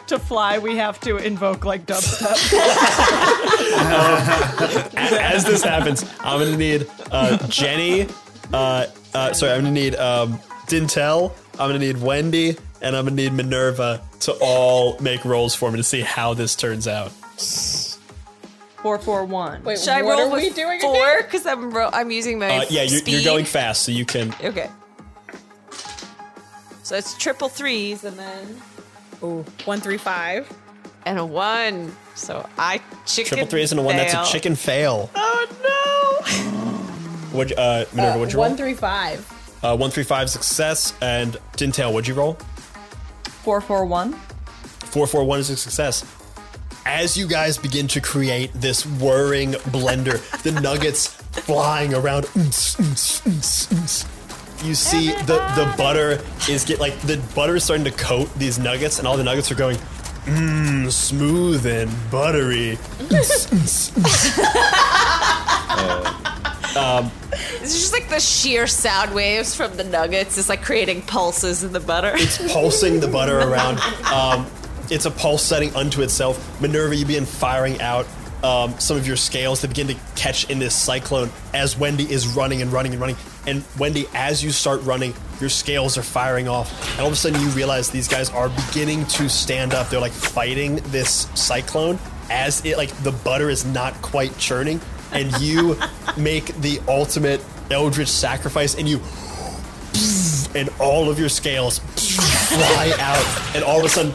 to fly, we have to invoke like dubstep. A- as this happens, I'm gonna need uh, Jenny. Uh, uh, sorry, I'm gonna need um, Dintel. I'm gonna need Wendy, and I'm gonna need Minerva to all make rolls for me to see how this turns out. Four four one. Wait, Should I what roll are we with doing four? again? Because I'm ro- I'm using my Uh, yeah, you're, speed. you're going fast, so you can. Okay. So it's triple threes and then Ooh, one, three, five. and a one. So I chicken. Triple threes and a one. That's fail. a chicken fail. Oh What? Uh, Minerva, what'd you roll? One, three, five. Uh, one, three, five, success. And Dintel, what'd you roll? Four four one. 441 is a success. As you guys begin to create this whirring blender, the nuggets flying around, you see the, the butter is get like the butter is starting to coat these nuggets, and all the nuggets are going, mmm, smooth and buttery. Oons, oons, oons. Um, It's just like the sheer sound waves from the nuggets is like creating pulses in the butter. It's pulsing the butter around. Um, it's a pulse setting unto itself. Minerva, you begin firing out um, some of your scales that begin to catch in this cyclone as Wendy is running and running and running. And Wendy, as you start running, your scales are firing off. And all of a sudden, you realize these guys are beginning to stand up. They're like fighting this cyclone as it, like, the butter is not quite churning. And you make the ultimate Eldritch sacrifice and you and all of your scales fly out, and all of a sudden,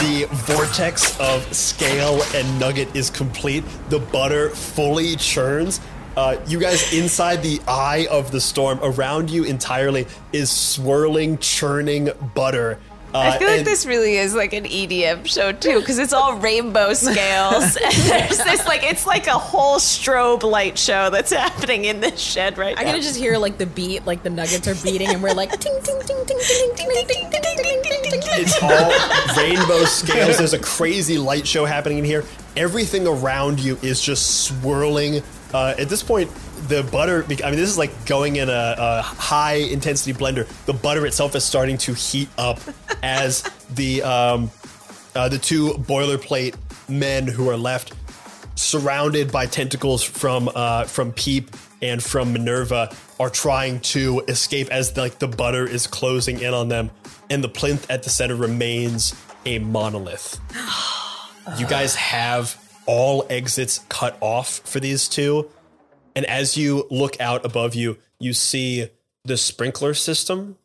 the vortex of scale and nugget is complete. The butter fully churns. Uh, you guys inside the eye of the storm, around you entirely is swirling, churning butter. Uh, I feel like and- this really is like an EDM show too, because it's all rainbow scales. and there's this like it's like a whole strobe light show that's happening in this shed right now. I now. can just hear like the beat, like the nuggets are beating, and we're like ting ting ting ting ting ting ting ting ting ting ting ting ting ting. It's all rainbow scales. There's a crazy light show happening in here. Everything around you is just swirling. Uh, at this point, the butter, I mean, this is like going in a, a high intensity blender. The butter itself is starting to heat up as the, um, uh, the two boilerplate men who are left surrounded by tentacles from uh, from Peep and from Minerva are trying to escape as like the butter is closing in on them, and the plinth at the center remains a monolith. you guys have all exits cut off for these two, and as you look out above you, you see the sprinkler system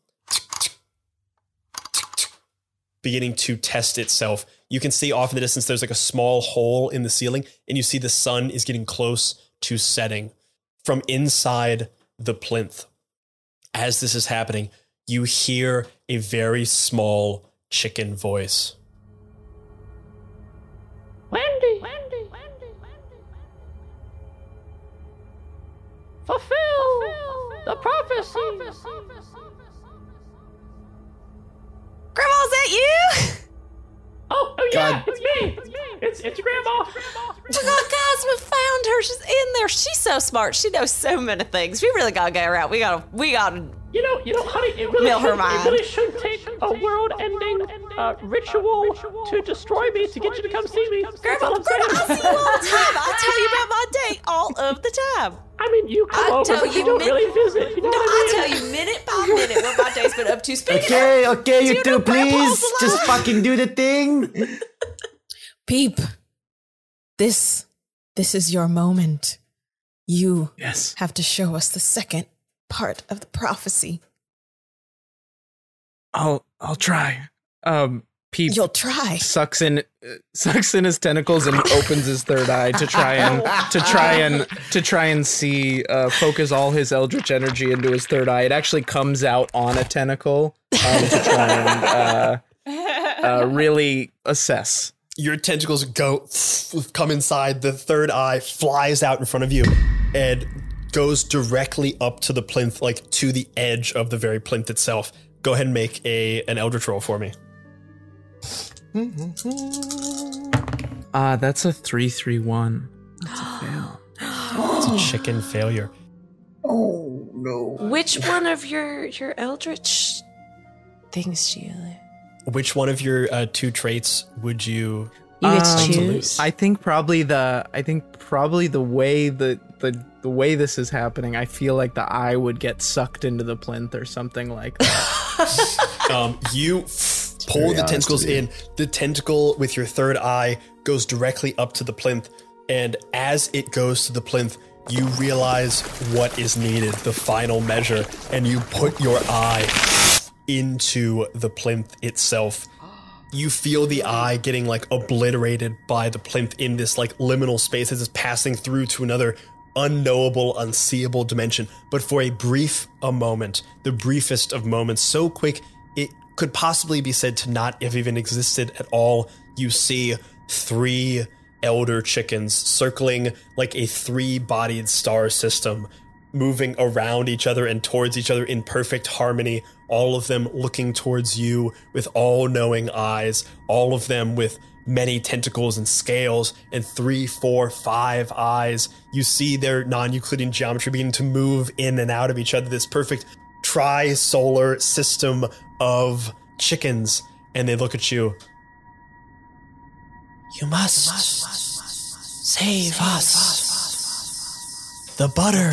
beginning to test itself. You can see off in the distance there's like a small hole in the ceiling, and you see the sun is getting close to setting from inside the plinth. As this is happening, you hear a very small chicken voice. God. it's me. It's me. It's it's grandma. Oh my God, guys, we found her. She's in there. She's so smart. She knows so many things. We really gotta get her out. We gotta, we gotta. You know, you know, honey, it really, Mill her should, mind. it really should take a world-ending uh, ritual to destroy me to get you to come see me. That's Grandma, I'm saying. Grandma, I see you all the time. I tell you about my day all of the time. I mean, you come I over, tell but you you don't min- really visit. You know No, what I I tell you minute by minute what my day's been up to. Speaking Okay, of, okay, you you two, please just fucking do the thing. Peep, this this is your moment. You Yes. have to show us the second part of the prophecy. I'll I'll try. Um, Peep You'll try. sucks in uh, sucks in his tentacles and opens his third eye to try and to try and to try and see uh, focus all his eldritch energy into his third eye. It actually comes out on a tentacle um, to try and uh, uh, really assess. Your tentacles go come inside. The third eye flies out in front of you and goes directly up to the plinth, like to the edge of the very plinth itself. Go ahead and make a an eldritch roll for me. Uh, that's a three three one. That's a fail. It's a chicken failure. Oh no! Which one of your your eldritch things do you live? Which one of your uh, two traits would you? You get Um, to choose. I think probably the I think probably the way the the the way this is happening, I feel like the eye would get sucked into the plinth or something like that. Um, you pull the tentacles in. The tentacle with your third eye goes directly up to the plinth, and as it goes to the plinth, you realize what is needed, the final measure, and you put your eye into the plinth itself. You feel the eye getting like obliterated by the plinth in this like liminal space as it's passing through to another unknowable, unseeable dimension. But for a brief a moment, the briefest of moments, so quick it could possibly be said to not have even existed at all, you see three elder chickens circling like a three bodied star system moving around each other and towards each other in perfect harmony, all of them looking towards you with all knowing eyes, all of them with many tentacles and scales and three, four, five eyes. You see their non Euclidean geometry beginning to move in and out of each other, this perfect tri solar system of chickens. And they look at you. You must, save us. The butter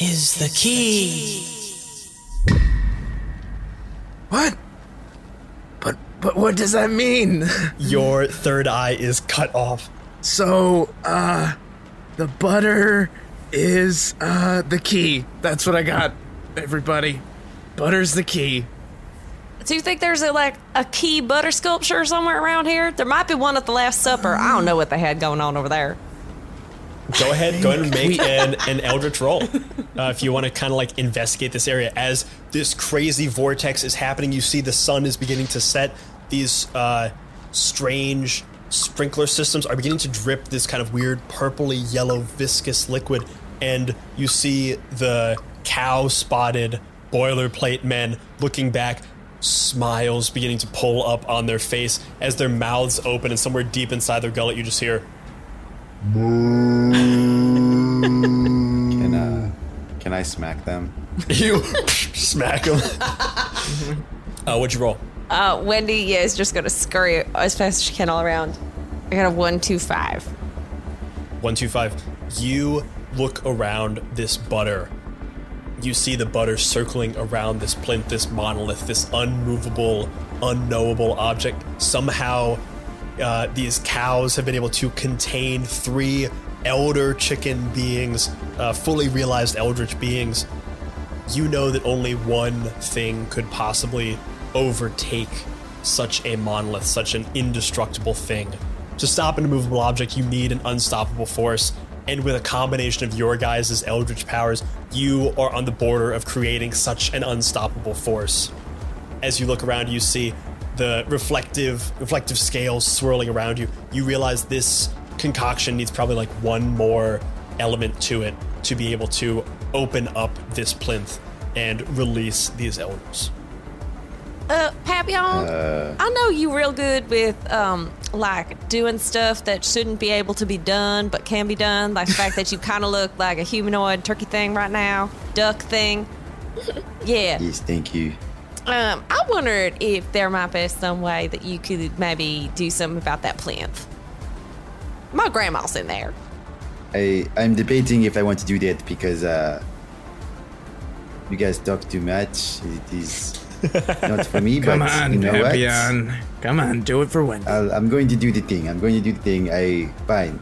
is the key. What? But but what does that mean? Your third eye is cut off. So, uh, the butter is uh the key. That's what I got, everybody. Butter's the key. Do you think there's a like a key butter sculpture somewhere around here? There might be one at the Last Supper. I don't know what they had going on over there. Go ahead, go ahead and make an, an Eldritch roll. Uh, if you want to kind of like investigate this area. As this crazy vortex is happening, you see the sun is beginning to set. These uh, strange sprinkler systems are beginning to drip this kind of weird purpley yellow viscous liquid. And you see the cow spotted boilerplate men looking back, smiles beginning to pull up on their face as their mouths open, and somewhere deep inside their gullet, you just hear. Can uh, can I smack them? You smack them. uh, what'd you roll? Uh, Wendy, yeah, is just gonna scurry as fast as she can all around. I got a one, two, five. One, two, five. You look around this butter. You see the butter circling around this plinth, this monolith, this unmovable, unknowable object. Somehow, uh, these cows have been able to contain three elder chicken beings, uh, fully realized eldritch beings. You know that only one thing could possibly overtake such a monolith, such an indestructible thing. To stop an immovable object, you need an unstoppable force. And with a combination of your guys' eldritch powers, you are on the border of creating such an unstoppable force. As you look around, you see the reflective reflective scales swirling around you. You realize this concoction needs probably like one more element to it to be able to open up this plinth and release these elders. Uh, Papillon, Uh, I know you real good with um like doing stuff that shouldn't be able to be done but can be done. Like the fact that you kind of look like a humanoid turkey thing right now, duck thing. Yeah. yes, thank you. Um, I wondered if there might be some way that you could maybe do something about that plinth. My grandma's in there. I I'm debating if I want to do that because uh, you guys talk too much. It is not for me. Come but on, you know what? Come on, Papillon. Come on, do it for Wendy. I'll, I'm going to do the thing. I'm going to do the thing. I fine.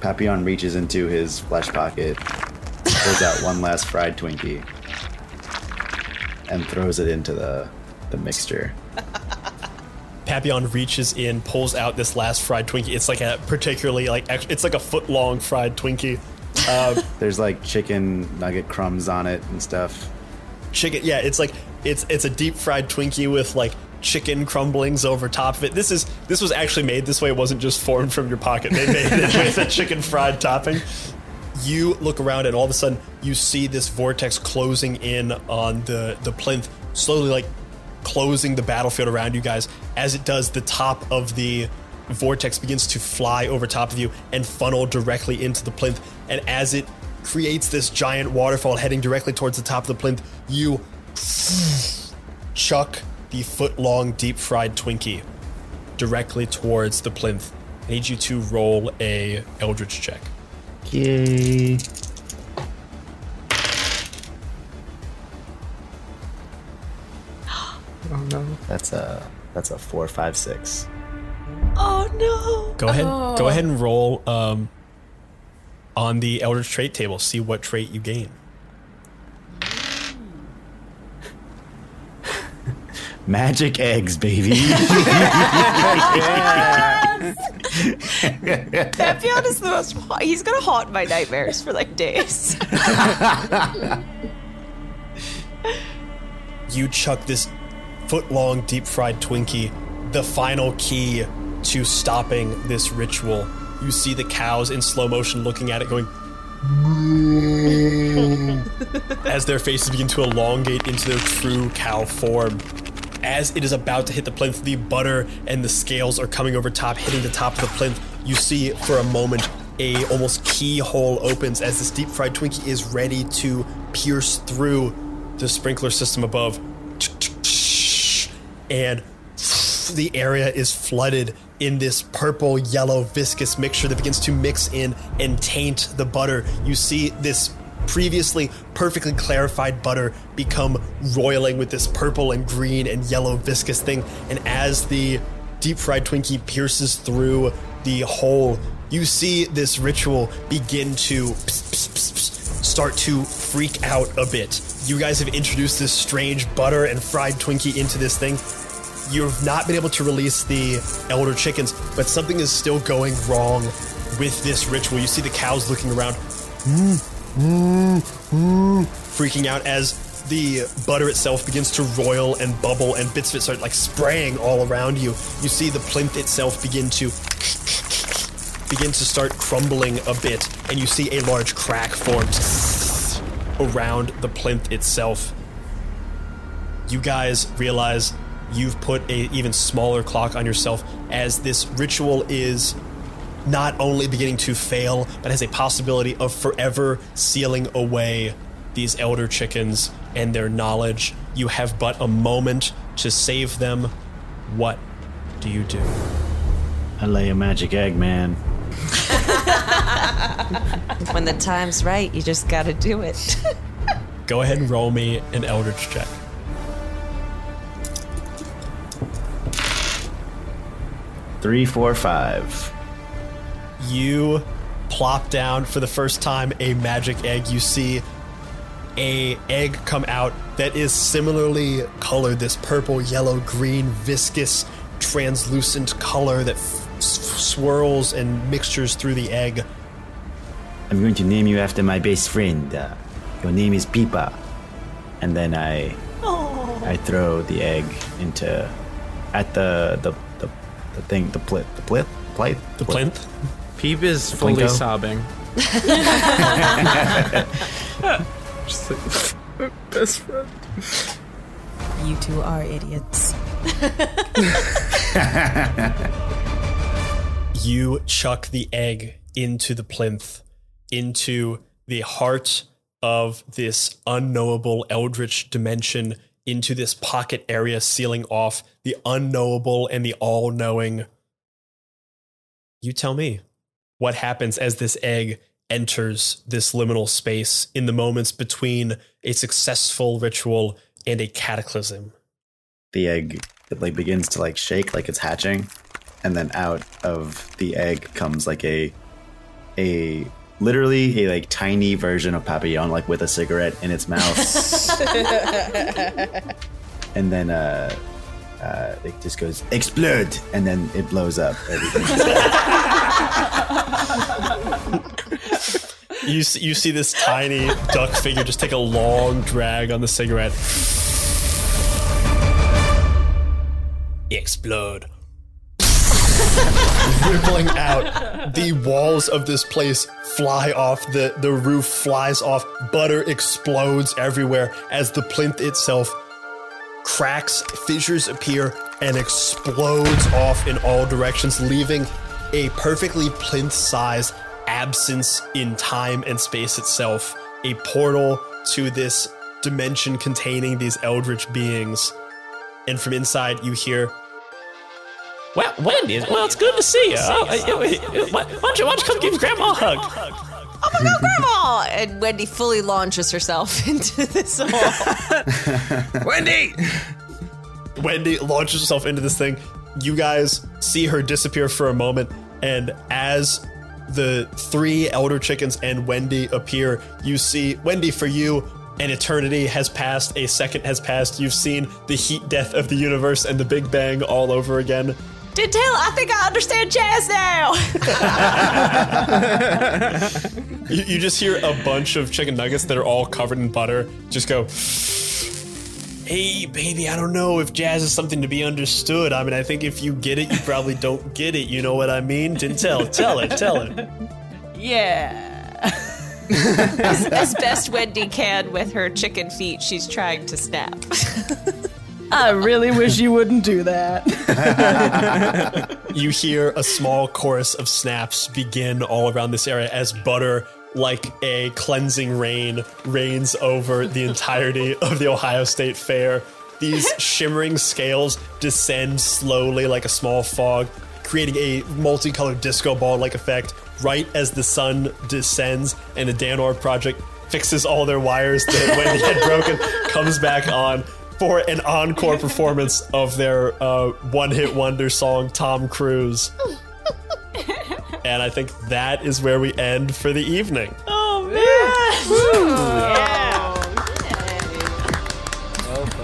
Papillon reaches into his flesh pocket, pulls out one last fried Twinkie, and throws it into the the mixture. Papillon reaches in, pulls out this last fried Twinkie. It's like a particularly like it's like a foot long fried Twinkie. Uh, There's like chicken nugget crumbs on it and stuff. chicken, yeah, it's like it's it's a deep fried Twinkie with like chicken crumblings over top of it. This is this was actually made this way. It wasn't just formed from your pocket. They made it with a chicken fried topping. You look around and all of a sudden you see this vortex closing in on the the plinth, slowly like closing the battlefield around you guys. As it does, the top of the vortex begins to fly over top of you and funnel directly into the plinth. And as it creates this giant waterfall heading directly towards the top of the plinth, you chuck the foot long deep fried Twinkie directly towards the plinth. I need you to roll a Eldritch check. Yay. Oh no. That's a that's a four, five, six. Oh no! Go ahead. Go ahead and roll um, on the Eldritch trait table. See what trait you gain. Magic eggs, baby. Papillon is the most. He's gonna haunt my nightmares for like days. you chuck this foot long deep fried Twinkie, the final key to stopping this ritual. You see the cows in slow motion looking at it, going, as their faces begin to elongate into their true cow form. As it is about to hit the plinth, the butter and the scales are coming over top, hitting the top of the plinth. You see for a moment a almost keyhole opens as this deep fried Twinkie is ready to pierce through the sprinkler system above. And the area is flooded in this purple yellow viscous mixture that begins to mix in and taint the butter. You see this previously perfectly clarified butter become roiling with this purple and green and yellow viscous thing. And as the deep fried Twinkie pierces through the hole, you see this ritual begin to start to freak out a bit. You guys have introduced this strange butter and fried Twinkie into this thing. You've not been able to release the elder chickens, but something is still going wrong with this ritual. You see the cows looking around, hmm. Freaking out as the butter itself begins to roil and bubble, and bits of it start like spraying all around you. You see the plinth itself begin to begin to start crumbling a bit, and you see a large crack formed around the plinth itself. You guys realize you've put a even smaller clock on yourself as this ritual is not only beginning to fail, but has a possibility of forever sealing away these elder chickens and their knowledge. You have but a moment to save them. What do you do? I lay a magic egg, man. when the time's right, you just gotta do it. Go ahead and roll me an Eldritch check. Three, four, five. You plop down for the first time a magic egg. You see a egg come out that is similarly colored this purple, yellow, green, viscous, translucent color that f- swirls and mixtures through the egg. I'm going to name you after my best friend. Uh, your name is Peepa. And then I I throw the egg into at the the the, the thing the plit the plit plate The plinth? Peep is fully Plinko? sobbing. Just like, best friend. You two are idiots. You chuck the egg into the plinth, into the heart of this unknowable eldritch dimension, into this pocket area sealing off the unknowable and the all knowing. You tell me what happens as this egg enters this liminal space in the moments between a successful ritual and a cataclysm. the egg it like begins to like shake like it's hatching and then out of the egg comes like a a literally a like tiny version of papillon like with a cigarette in its mouth and then uh uh, it just goes explode, and then it blows up. Everything. You you see this tiny duck figure just take a long drag on the cigarette. Explode. Rippling out, the walls of this place fly off. the The roof flies off. Butter explodes everywhere as the plinth itself cracks, fissures appear, and explodes off in all directions, leaving a perfectly plinth sized absence in time and space itself. A portal to this dimension containing these eldritch beings. And from inside, you hear, Well, Wendy, well, it's good to see you. Uh, uh, why, don't you, why you come give Grandma a hug? Oh my god, Grandma! And Wendy fully launches herself into this hole. Wendy! Wendy launches herself into this thing. You guys see her disappear for a moment, and as the three elder chickens and Wendy appear, you see Wendy for you. An eternity has passed, a second has passed. You've seen the heat death of the universe and the Big Bang all over again. Did tell, I think I understand jazz now. You, you just hear a bunch of chicken nuggets that are all covered in butter just go, Hey, baby, I don't know if jazz is something to be understood. I mean, I think if you get it, you probably don't get it. You know what I mean? Dintel. Tell it. Tell it. Yeah. as, as best Wendy can with her chicken feet, she's trying to snap. I really wish you wouldn't do that. You hear a small chorus of snaps begin all around this area as butter, like a cleansing rain, rains over the entirety of the Ohio State Fair. These shimmering scales descend slowly like a small fog, creating a multicolored disco ball like effect right as the sun descends and the Danor project fixes all their wires that Wendy had broken, comes back on for an encore performance of their uh, one hit wonder song, Tom Cruise. and I think that is where we end for the evening. Oh man! Yeah.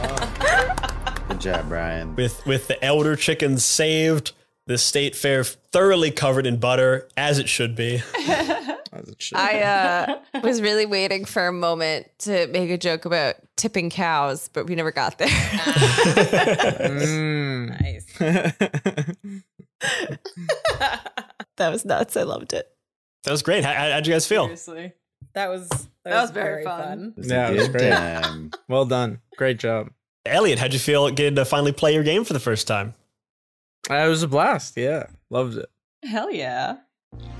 yeah. Good job, Brian. With with the elder chickens saved, the state fair thoroughly covered in butter, as it should be. As it should. I uh, was really waiting for a moment to make a joke about tipping cows, but we never got there. Mm. Nice. that was nuts. I loved it. That was great. How, how'd you guys feel? Seriously. That was that, That was very fun. Yeah, it was great. time. Well done. Great job. Elliot, how'd you feel getting to finally play your game for the first time? Uh, It was a blast. Yeah, loved it. Hell yeah.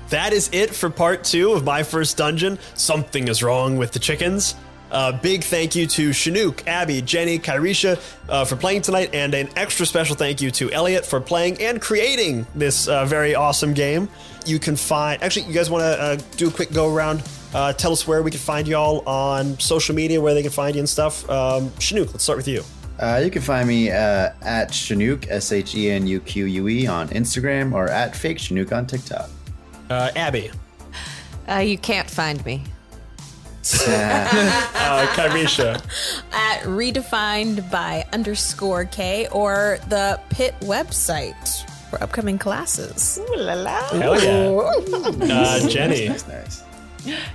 That is it for part two of my first dungeon. Something is wrong with the chickens. Uh, big thank you to Shenuque, Abby, Jenny, Kihresha uh, for playing tonight, and an extra special thank you to Elliot for playing and creating this uh, very awesome game. You can find, actually, you guys want to uh, do a quick go around? Uh, tell us where we can find y'all on social media, where they can find you and stuff. Um, Shenuque, let's start with you. Uh, you can find me uh, at Shenuque, S H E N U Q U E, on Instagram or at Fake Shenuque on TikTok. Uh, Abby, Uh, you can't find me. uh, Kihresha, At redefined by underscore K or the Pit website for upcoming classes. hell yeah. Uh, Jenny, Nice, nice.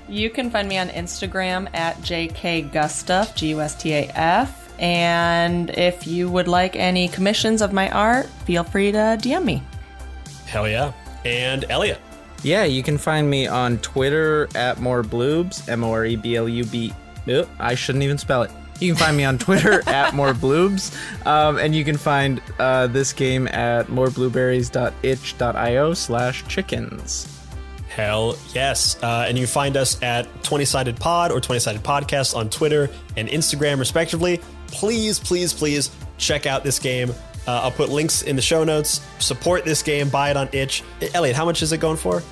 You can find me on Instagram at jkgustaf, G U S T A F. And if you would like any commissions of my art, feel free to DM me. hell yeah. And Elliot. Yeah, you can find me on Twitter at more bloobs, M O R E B L U B. I shouldn't even spell it. You can find me on Twitter at more bloobs, um, and you can find uh, this game at moreblueberries.itch.io slash chickens. Hell yes. Uh, and you can find us at 20 Sided Pod or 20 Sided Podcast on Twitter and Instagram, respectively. Please, please, please check out this game. Uh, I'll put links in the show notes. Support this game. Buy it on itch. Elliot, how much is it going for?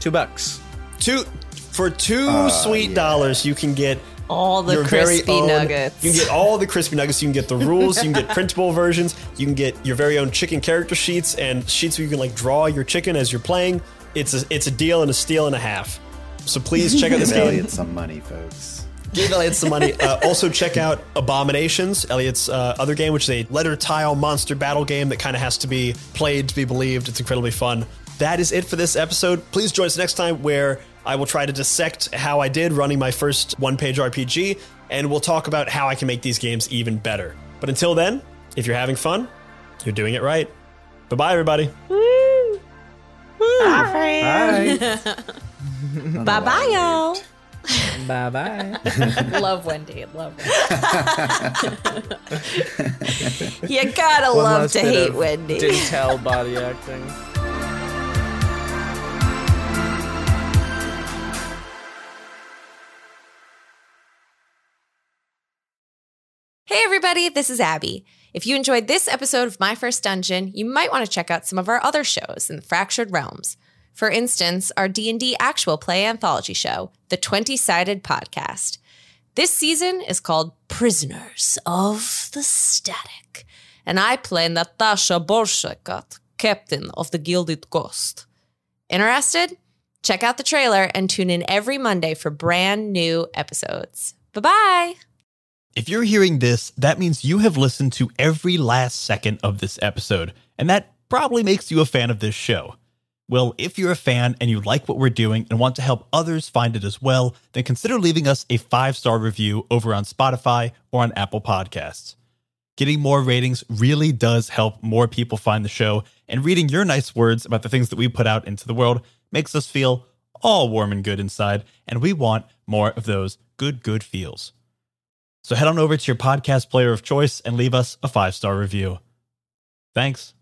Two bucks. Two for two sweet dollars. You can get All the your very crispy own- nuggets. You can get all the crispy nuggets. You can get the rules. You can get printable versions. You can get your very own chicken character sheets and sheets where you can like draw your chicken as you're playing. It's a it's a deal and a steal and a half. So please check out this Give game. Elliot some money, folks. Give Elliot some money. Uh, also, check out Abominations, Elliot's uh, other game, which is a letter tile monster battle game that kind of has to be played to be believed. It's incredibly fun. That is it for this episode. Please join us next time where I will try to dissect how I did running my first one page RPG, and we'll talk about how I can make these games even better. But until then, if you're having fun, you're doing it right. Bye bye, everybody. Bye. Bye bye, y'all. bye bye. Love Wendy. Love Wendy. You gotta One love to hate of Wendy. Didn't body acting. Hey, everybody, this is Abby. If you enjoyed this episode of My First Dungeon, you might want to check out some of our other shows in the Fractured Realms. For instance, our D&D actual play anthology show, The 20-Sided Podcast. This season is called Prisoners of the Static, and I play Natasha Bolshakat, captain of the Gilded Ghost. Interested? Check out the trailer and tune in every Monday for brand new episodes. Bye-bye! If you're hearing this, that means you have listened to every last second of this episode, and that probably makes you a fan of this show. Well, if you're a fan and you like what we're doing and want to help others find it as well, then consider leaving us a five star review over on Spotify or on Apple Podcasts. Getting more ratings really does help more people find the show, and reading your nice words about the things that we put out into the world makes us feel all warm and good inside, and we want more of those good, good feels. So head on over to your podcast player of choice and leave us a five star review. Thanks.